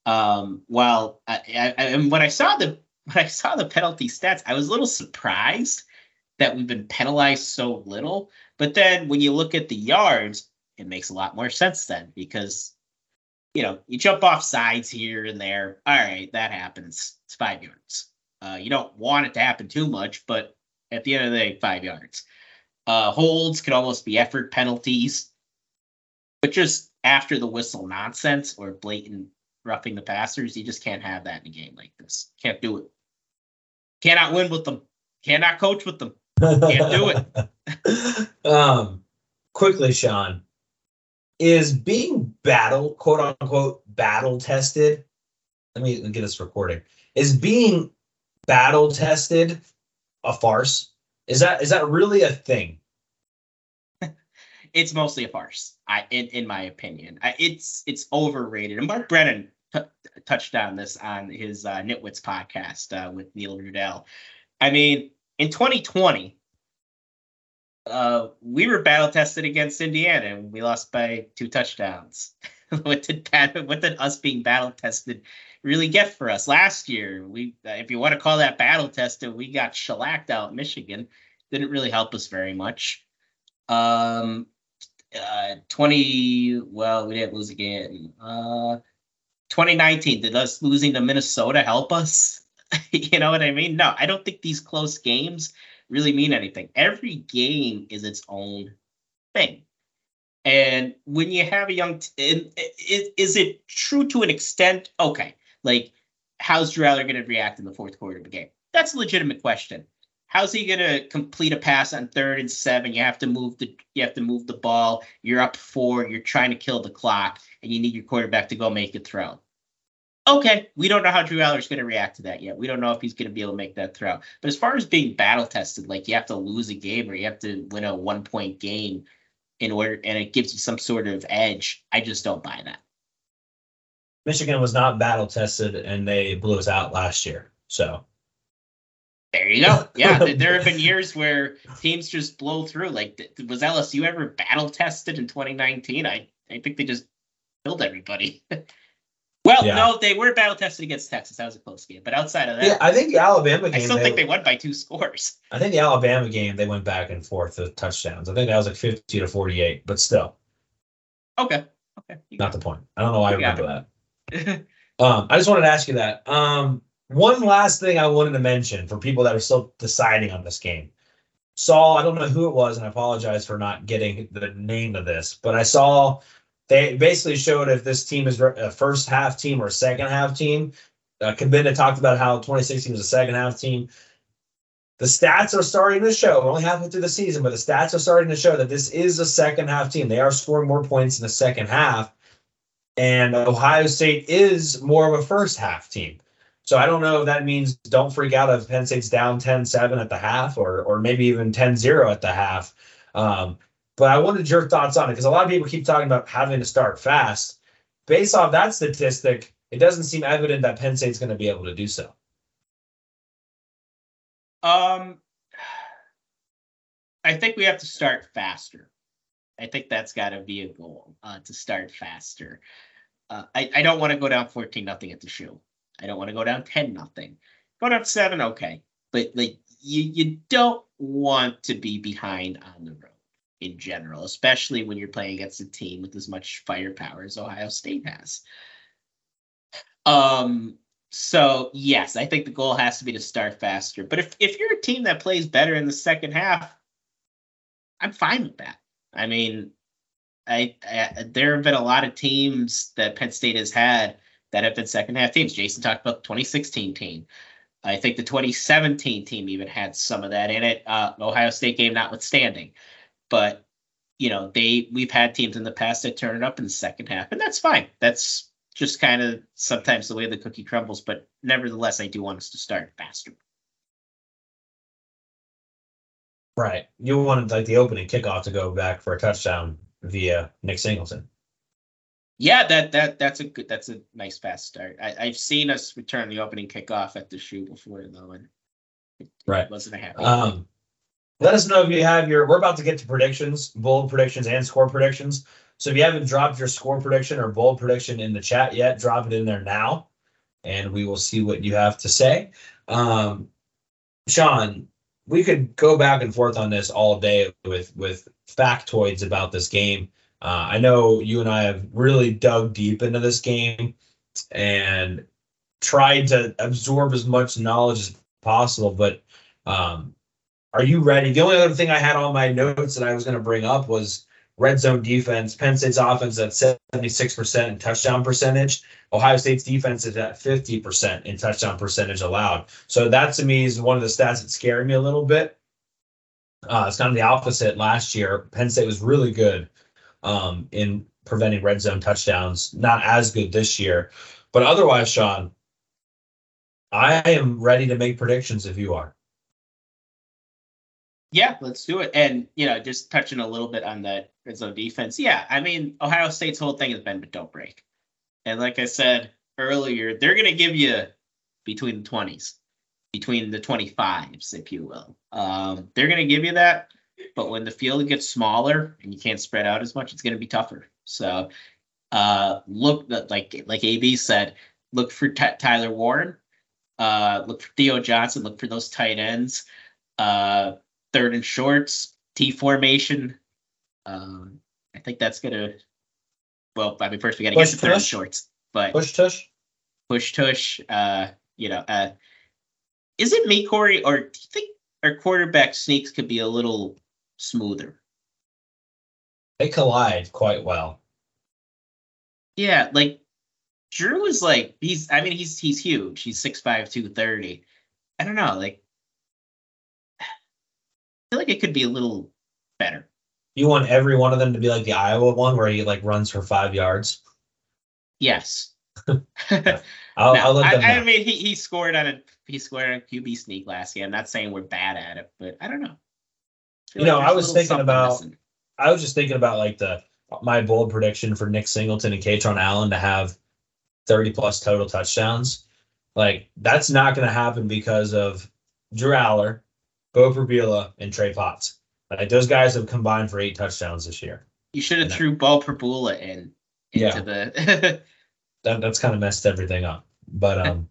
um, while I, I, and when I saw the when I saw the penalty stats, I was a little surprised that we've been penalized so little. But then when you look at the yards, it makes a lot more sense then because you know you jump off sides here and there. All right, that happens. It's five yards. Uh, you don't want it to happen too much, but at the end of the day, five yards. Uh, holds could almost be effort penalties, but just after the whistle nonsense or blatant roughing the passers. You just can't have that in a game like this. Can't do it. Cannot win with them. Cannot coach with them. Can't do it. um, quickly, Shawn, is being battle, quote unquote, battle tested. Let me get this recording. Is being battle tested a farce? Is that is that really a thing? it's mostly a farce. I, in, in my opinion, I, it's it's overrated. And Mark Brennan t- touched on this on his uh, Nitwits podcast uh, with Neil Rudel. I mean, in 2020, uh, we were battle tested against Indiana and we lost by two touchdowns. what did what did us being battle tested really get for us last year? We, if you want to call that battle tested, we got shellacked out Michigan. Didn't really help us very much. Um, uh, 20, well, we didn't lose again. Uh, 2019, did us losing to Minnesota help us? you know what I mean? No, I don't think these close games really mean anything. Every game is its own thing. And when you have a young, t- is, it true to an extent? Okay, like how's Drew going to react in the fourth quarter of the game? That's a legitimate question. How's he going to complete a pass on third and seven? You have to move the you have to move the ball. You're up four. You're trying to kill the clock, and you need your quarterback to go make a throw. Okay, we don't know how Drew Allar is going to react to that yet. We don't know if he's going to be able to make that throw. But as far as being battle tested, like you have to lose a game or you have to win a one point game in order, and it gives you some sort of edge. I just don't buy that. Michigan was not battle tested, and they blew us out last year. So there you go. Yeah, there have been years where teams just blow through. Like, was LSU ever battle tested in 2019? I I think they just killed everybody. Well, yeah. no, they were battle tested against Texas. That was a close game. But outside of that, yeah, I think the Alabama game. I still they, think they won by two scores. I think the Alabama game they went back and forth with touchdowns. I think that was like fifty to forty-eight, but still. Okay. Okay. Not the point. I don't know why you I remember that. um, I just wanted to ask you that. Um, one last thing I wanted to mention for people that are still deciding on this game. Saw, I don't know who it was, and I apologize for not getting the name of this, but I saw they basically showed if this team is a first half team or a second half team. Uh, Cabinda talked about how 2016 was a second half team. The stats are starting to show. Only halfway through the season, but the stats are starting to show that this is a second half team. They are scoring more points in the second half. And Ohio State is more of a first half team. So I don't know if that means don't freak out if Penn State's down 10 7 at the half or, or maybe even 10 0 at the half. Um, but I wanted your thoughts on it because a lot of people keep talking about having to start fast. Based off that statistic, it doesn't seem evident that Penn State's going to be able to do so. Um, I think we have to start faster. I think that's got to be a goal uh, to start faster. Uh, I, I don't want to go down 14 nothing at the shoe. I don't want to go down 10 nothing. Go down seven, okay. But like you you don't want to be behind on the road in general, especially when you're playing against a team with as much firepower as Ohio State has. Um, so yes, I think the goal has to be to start faster. But if if you're a team that plays better in the second half, I'm fine with that. I mean, I, I there have been a lot of teams that Penn State has had that have been second half teams. Jason talked about the 2016 team. I think the 2017 team even had some of that in it. Uh, Ohio State game notwithstanding, but you know they we've had teams in the past that turn it up in the second half, and that's fine. That's just kind of sometimes the way the cookie crumbles. But nevertheless, I do want us to start faster. Right. You wanted like the opening kickoff to go back for a touchdown via Nick Singleton. Yeah, that that that's a good that's a nice fast start. I, I've seen us return the opening kickoff at the shoe before though, and it Right. wasn't a happy. Um, let us know if you have your. We're about to get to predictions, bold predictions, and score predictions. So if you haven't dropped your score prediction or bold prediction in the chat yet, drop it in there now, and we will see what you have to say. Um, Shawn, we could go back and forth on this all day with with factoids about this game. Uh, I know you and I have really dug deep into this game and tried to absorb as much knowledge as possible, but um, are you ready? The only other thing I had on my notes that I was going to bring up was red zone defense. Penn State's offense at 76% in touchdown percentage. Ohio State's defense is at 50% in touchdown percentage allowed. So that to me is one of the stats that scared me a little bit. Uh, it's kind of the opposite last year. Penn State was really good um, in preventing red zone touchdowns. Not as good this year. But otherwise, Shawn, I am ready to make predictions if you are. Yeah, let's do it. And you know, just touching a little bit on that red zone defense. Yeah, I mean, Ohio State's whole thing has been but don't break. And like I said earlier, they're gonna give you between the twenties, between the twenty fives, if you will. Um, they're gonna give you that, but when the field gets smaller and you can't spread out as much, it's gonna be tougher. So uh look like like AB said, look for Ty Tyler Warren, uh look for Theo Johnson, look for those tight ends. Uh third and shorts, T formation. Um, I think that's gonna. Well, I mean, first we got to get Push to third and shorts, but Push tush. push tush. Uh, you know, uh, is it me, Corey, or do you think our quarterback sneaks could be a little smoother? They collide quite well. Yeah, like Drew is like he's. I mean, he's he's huge. He's 6'5", 230. I don't know, like. I feel like it could be a little better. You want every one of them to be like the Iowa one where he like runs for five yards. Yes. I'll, No, I'll let them I, I mean, he, he scored on a he scored on a QB sneak last year. I'm not saying we're bad at it, but I don't know. feel You know, there's I was thinking about- missing. I was just thinking about like the my bold prediction for Nick Singleton and Kaytron Allen to have 30 plus total touchdowns. Like that's not going to happen because of Drew Allar, Beau Pribula, and Trey Potts. Like those guys have combined for eight touchdowns this year. You should have threw Beau Pribula in into Yeah. the. That that's kind of messed everything up. But um,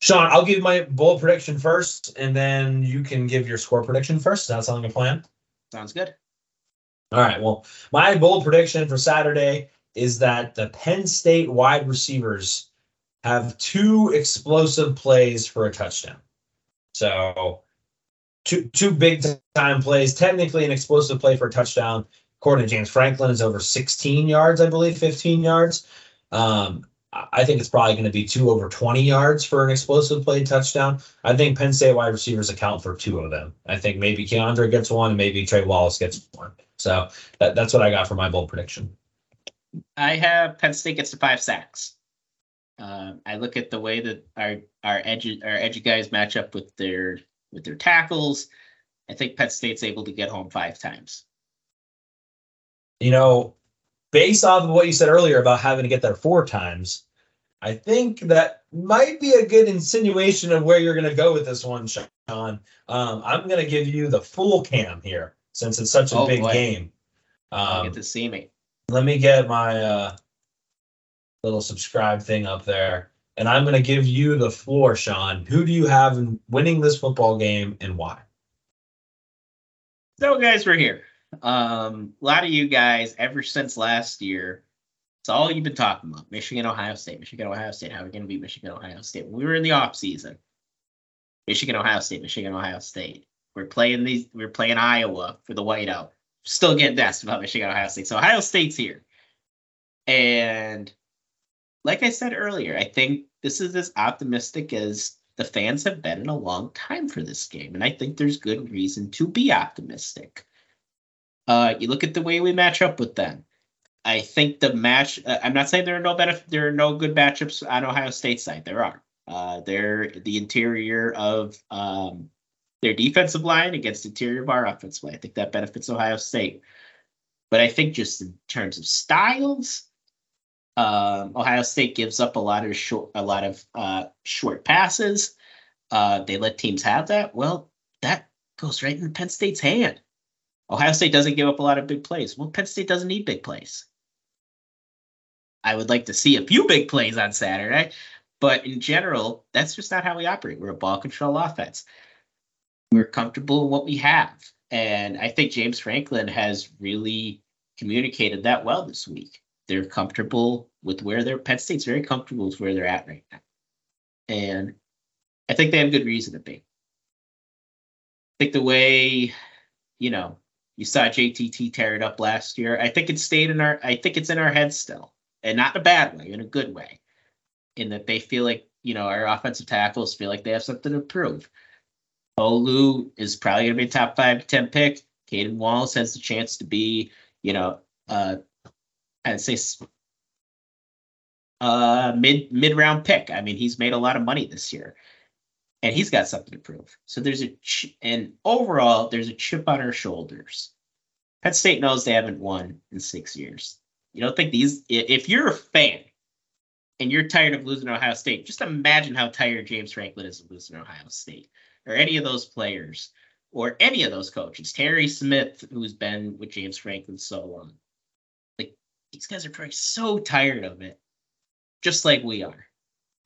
Shawn, I'll give my bold prediction first, and then you can give your score prediction first. Does that sound like a plan? Sounds good. All right. Well, my bold prediction for Saturday is that the Penn State wide receivers have two explosive plays for a touchdown. So, two two big time plays. Technically, an explosive play for a touchdown. According to James Franklin, is over 16 yards, I believe, 15 yards. Um, I think it's probably going to be two over 20 yards for an explosive play touchdown. I think Penn State wide receivers account for two of them. I think maybe KeAndre gets one, and maybe Trey Wallace gets one. So that, that's what I got for my bold prediction. I have Penn State gets to five sacks. Uh, I look at the way that our our edge our edgy guys match up with their with their tackles. I think Penn State's able to get home five times. You know, based off of what you said earlier about having to get there four times, I think that might be a good insinuation of where you're going to go with this one, Shawn. Um, I'm going to give you the full cam here since it's such a Oh, big boy. game. Um, get to see me. let me get my uh, little subscribe thing up there. And I'm going to give you the floor, Shawn. Who do you have in winning this football game and why? So guys, we're here. Um, a lot of you guys, ever since last year, It's all you've been talking about. Michigan, Ohio State, Michigan, Ohio State. How are we going to beat Michigan, Ohio State? We were in the off season. Michigan, Ohio State, Michigan, Ohio State. We're playing these. We're playing Iowa for the whiteout. Still getting asked about Michigan, Ohio State. So Ohio State's here, and like I said earlier, I think this is as optimistic as the fans have been in a long time for this game, and I think there's good reason to be optimistic. Uh, you look at the way we match up with them. I think the match. Uh, I'm not saying there are no benefit. There are no good matchups on Ohio State side. There are. Uh, they're the interior of um, their defensive line against the interior of our offensive line. I think that benefits Ohio State. But I think just in terms of styles, um, Ohio State gives up a lot of short, a lot of uh, short passes. Uh, they let teams have that. Well, that goes right in Penn State's hand. Ohio State doesn't give up a lot of big plays. Well, Penn State doesn't need big plays. I would like to see a few big plays on Saturday, but in general, that's just not how we operate. We're a ball control offense. We're comfortable in what we have. And I think James Franklin has really communicated that well this week. They're comfortable with where they're Penn State's very comfortable with where they're at right now. And I think they have good reason to be. I think the way, you know, you saw JTT tear it up last year. I think it stayed in our I think it's in our heads still. And not in a bad way, in a good way. In that they feel like, you know, our offensive tackles feel like they have something to prove. Olu is probably gonna be a top five to ten pick. Caedan Wallace has the chance to be, you know, uh I'd say uh mid mid round pick. I mean, he's made a lot of money this year. And he's got something to prove. So there's a ch- and overall there's a chip on our shoulders. Penn State knows they haven't won in six years. You don't think these if you're a fan and you're tired of losing Ohio State, just imagine how tired James Franklin is of losing Ohio State or any of those players or any of those coaches. Terry Smith, who's been with James Franklin so long. These guys are probably so tired of it, just like we are.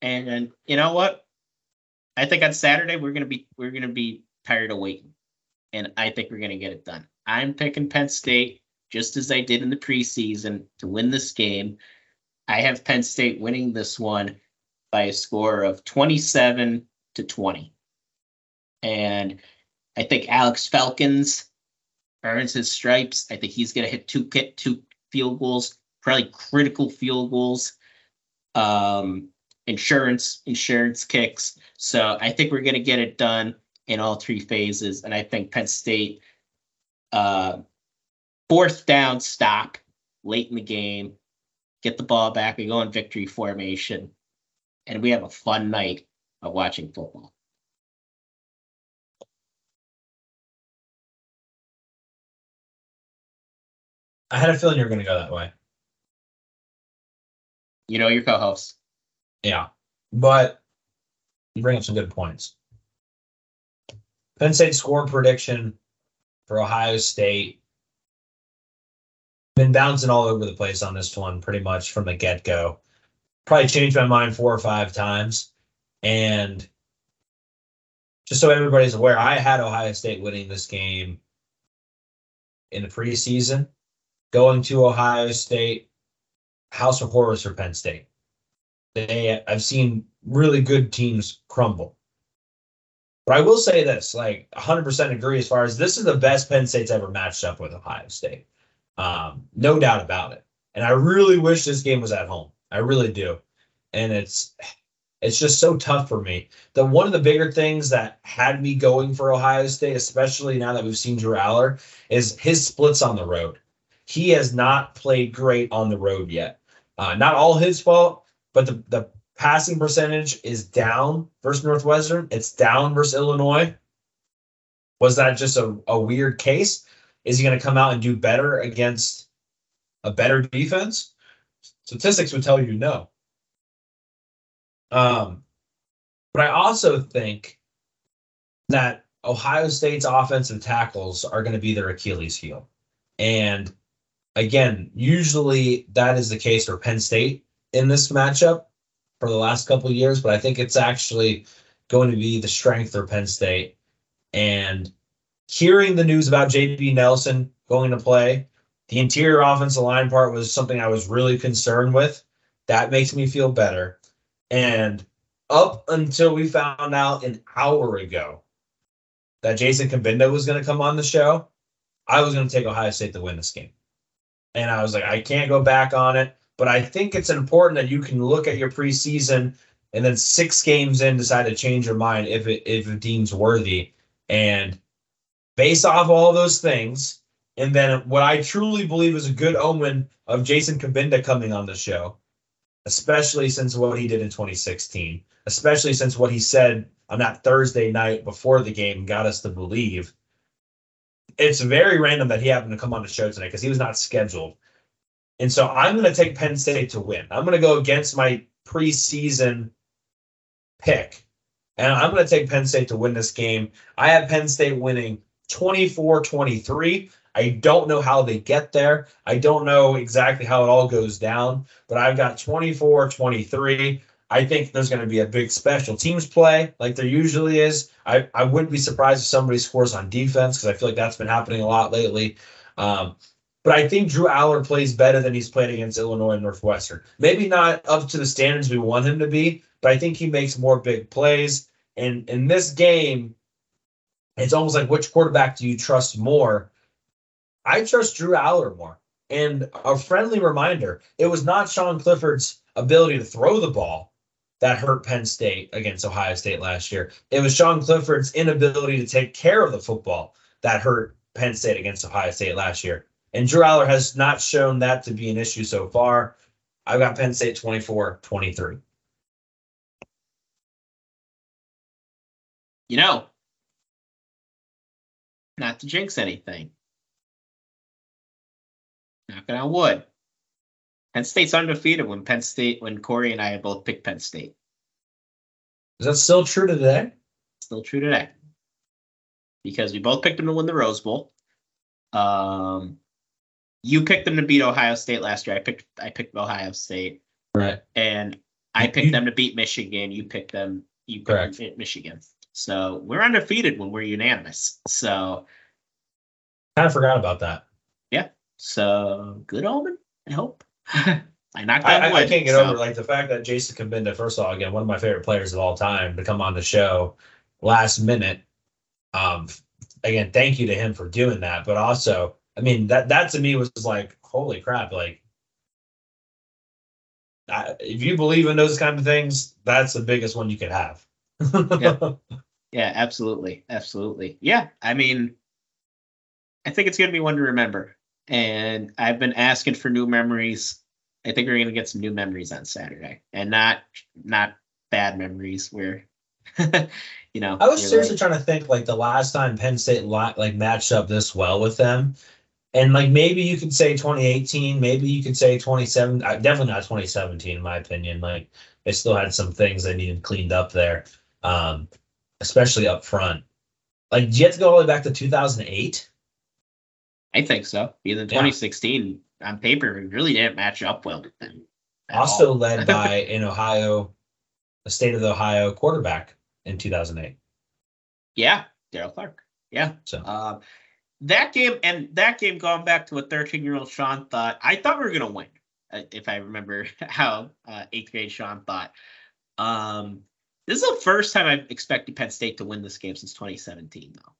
And, you know what? I think on Saturday we're gonna be we're gonna be tired of waiting. And I think we're gonna get it done. I'm picking Penn State just as I did in the preseason to win this game. I have Penn State winning this one by a score of 27 to 20. And I think Alex Felkins earns his stripes. I think he's going to hit two two field goals, probably critical field goals. Um, insurance insurance kicks. So I think we're going to get it done in all three phases. And I think Penn State uh, fourth down stop late in the game, get the ball back. We go in victory formation, and we have a fun night of watching football. I had a feeling you were going to go that way. You know your co-host. Yeah, but you bring up some good points. Penn State score prediction for Ohio State. Been bouncing all over the place on this one pretty much from the get go. Probably changed my mind four or five times. And just so everybody's aware, I had Ohio State winning this game in the preseason, going to Ohio State, house of horrors for Penn State they I've seen really good teams crumble. But I will say this, like 100% agree as far as this is the best Penn State's ever matched up with Ohio State. Um, no doubt about it. And I really wish this game was at home. I really do. And it's it's just so tough for me. The one of the bigger things that had me going for Ohio State, especially now that we've seen Drew Allar, is his splits on the road. He has not played great on the road yet. Uh, not all his fault, but the, the passing percentage is down versus Northwestern. It's down versus Illinois. Was that just a, a weird case? Is he going to come out and do better against a better defense? Statistics would tell you no. Um, but I also think that Ohio State's offensive tackles are going to be their Achilles heel. And again, usually that is the case for Penn State in this matchup for the last couple years, but I think it's actually going to be the strength for Penn State. And hearing the news about JB Nelson going to play, The interior offensive line part was something I was really concerned with. That makes me feel better. And up until we found out an hour ago that Jason Cabinda was going to come on the show, I was going to take Ohio State to win this game. And I was like, I can't go back on it. But I think it's important that you can look at your preseason and then six games in decide to change your mind if it if it deems worthy. And based off all those things, and then what I truly believe is a good omen of Jason Cabinda coming on the show, especially since what he did in 2016, especially since what he said on that Thursday night before the game got us to believe. It's very random that he happened to come on the show tonight because he was not scheduled. And so I'm going to take Penn State to win. I'm going to go against my preseason pick. And I'm going to take Penn State to win this game. I have Penn State winning 24 23. I don't know how they get there. I don't know exactly how it all goes down, but I've got 24 23. I think there's going to be a big special teams play like there usually is. I, I wouldn't be surprised if somebody scores on defense because I feel like that's been happening a lot lately. Um, but I think Drew Allar plays better than he's played against Illinois and Northwestern. Maybe not up to the standards we want him to be, but I think he makes more big plays. And in this game, it's almost like which quarterback do you trust more? I trust Drew Allar more. And a friendly reminder, it was not Sean Clifford's ability to throw the ball that hurt Penn State against Ohio State last year. It was Sean Clifford's inability to take care of the football that hurt Penn State against Ohio State last year. And Drew Allar has not shown that to be an issue so far. I've got Penn State 24 23. You know, not to jinx anything. Knocking on wood. Penn State's undefeated when Penn State, when Cory and I both picked Penn State. Is that still true today? Still true today. Because we both picked them to win the Rose Bowl. Um, you picked them to beat Ohio State last year. I picked I picked Ohio State, Right. and I picked them to beat Michigan. You picked them. You picked Correct. them Michigan. So we're undefeated when we're unanimous. So Kind of forgot about that. Yeah. So good omen. I hope. I knocked I, I, can't get so- over like the fact that Jason Cabinda, first of all, again, one of my favorite players of all time, to come on the show last minute. Um, again, thank you to him for doing that. But also, I mean, that that to me was like, holy crap! Like, I, if you believe in those kind of things, that's the biggest one you could have. Yeah. Yeah, absolutely. Absolutely. Yeah. I mean, I think it's going to be one to remember. And I've been asking for new memories. I think we're going to get some new memories on Saturday and not not bad memories where you know. I was seriously like- trying to think like the last time Penn State li- like matched up this well with them, and like maybe you could say 2018, maybe you could say 27. uh, Definitely not 2017, in my opinion. Like they still had some things they needed cleaned up there, um, especially up front. Like, do you have to go all the way back to 2008? I think so. Even 2016 on paper, we really didn't match up well with them. Also all. led by an Ohio, a state of the Ohio quarterback in 2008. Yeah, Daryll Clark. Yeah. So Um, that game and that game going back to what 13 year old Shawn thought. I thought we were gonna win, uh, if I remember how uh, eighth grade Shawn thought. Um, this is the first time I've expected Penn State to win this game since 2017, though.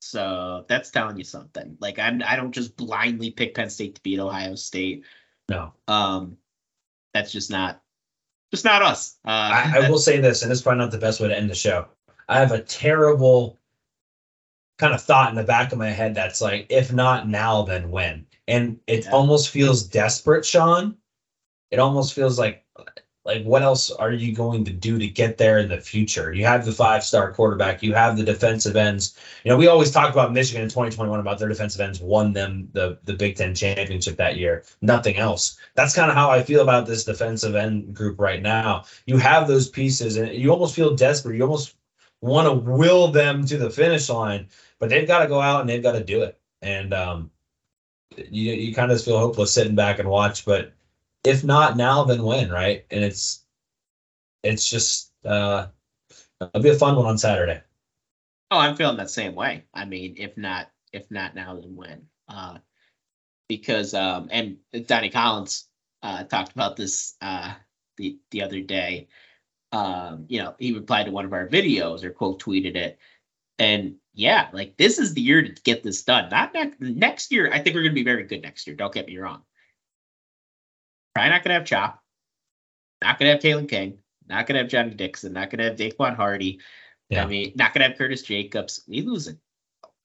So that's telling you something. Like I'm, I don't just blindly pick Penn State to beat Ohio State. no, Um, that's just not, just not us. Uh, I, I will say this, and this is probably not the best way to end the show. I have a terrible kind of thought in the back of my head that's like, if not now, then when? And it Yeah. almost feels desperate, Shawn. It almost feels like, like what else are you going to do to get there in the future? You have the five-star quarterback. You have the defensive ends. You know, we always talk about Michigan in 2021 about their defensive ends won them the the Big Ten championship that year. Nothing else. That's kind of how I feel about this defensive end group right now. You have those pieces, and you almost feel desperate. You almost want to will them to the finish line, but they've got to go out and they've got to do it. And um, you you kind of feel hopeless sitting back and watch. But if not now, then when, right? And it's it's just uh, it'll be a fun one on Saturday. Oh, I'm feeling that same way. I mean, if not, if not now, then when? Uh, because um and Donnie Collins uh talked about this uh the the other day. Um, you know, he replied to one of our videos or quote tweeted it. And yeah, like this is the year to get this done. Not next next year. I think we're gonna be very good next year. Don't get me wrong. Probably not gonna have Chop. Not gonna have Kalen King. Not gonna have Johnny Dixon. Not gonna have Daequan Hardy. Yeah. I mean, not gonna have Curtis Jacobs. We lose a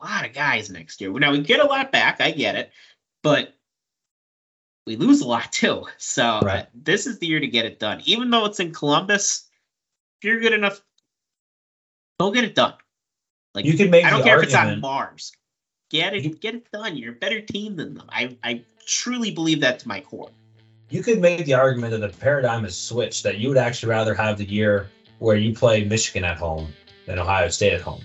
lot of guys next year. Now we get a lot back. I get it, but we lose a lot too. So Right. this is the year to get it done. Even though it's in Columbus, if you're good enough, go get it done. Like You can make I don't the care if it's on argument- Mars. Get it, get it done. You're a better team than them. I, I truly believe that to my core. You could make the argument that the paradigm has switched that you would actually rather have the year where you play Michigan at home than Ohio State at home,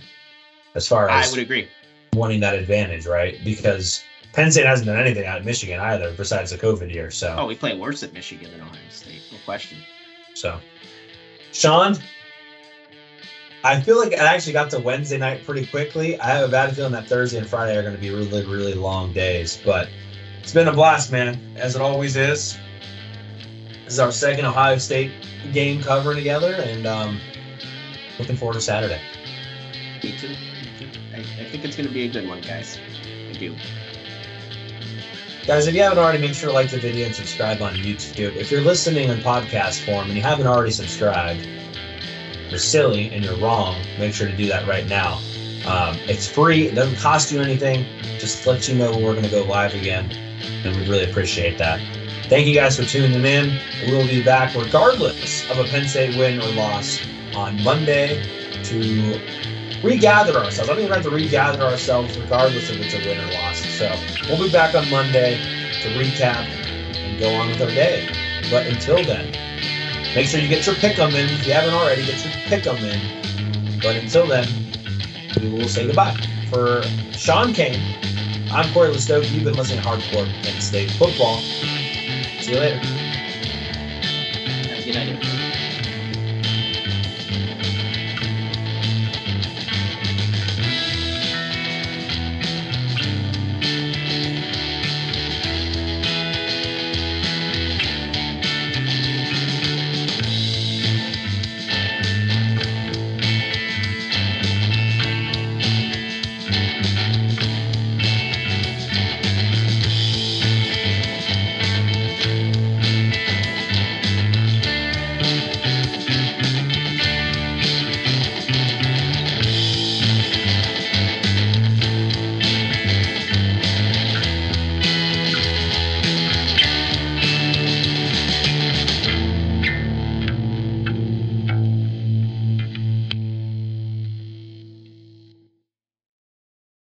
as far as I would agree. wanting that advantage, right? Because Penn State hasn't done anything out of Michigan either, besides the COVID year. So, Oh, we play worse at Michigan than Ohio State, no question. so Shawn, I feel like I actually got to Wednesday night pretty quickly. I have a bad feeling that Thursday and Friday are going to be really, really long days, but it's been a blast, man, as it always is. This is our second Ohio State game covering together, and um, looking forward to Saturday. Me too. Me too. I, I think it's going to be a good one, guys. I do. Guys, if you haven't already, make sure to like the video and subscribe on YouTube. If you're listening in podcast form and you haven't already subscribed, you're silly and you're wrong. Make sure to do that right now. Um, it's free. It doesn't cost you anything. Just lets you know we're going to go live again, and we'd really appreciate that. Thank you guys for tuning in. We'll be back regardless of a Penn State win or loss on Monday to regather ourselves. I think to have to regather ourselves regardless if it's a win or loss. So we'll be back on Monday to recap and go on with our day. But until then, make sure you get your pick 'em in. If you haven't already, get your pick 'em in. But until then, we will say goodbye. For Shawn Kane, I'm Cory Lestochi. You've been listening to Hardcore Penn State Football. See you later. Have a good night, everybody.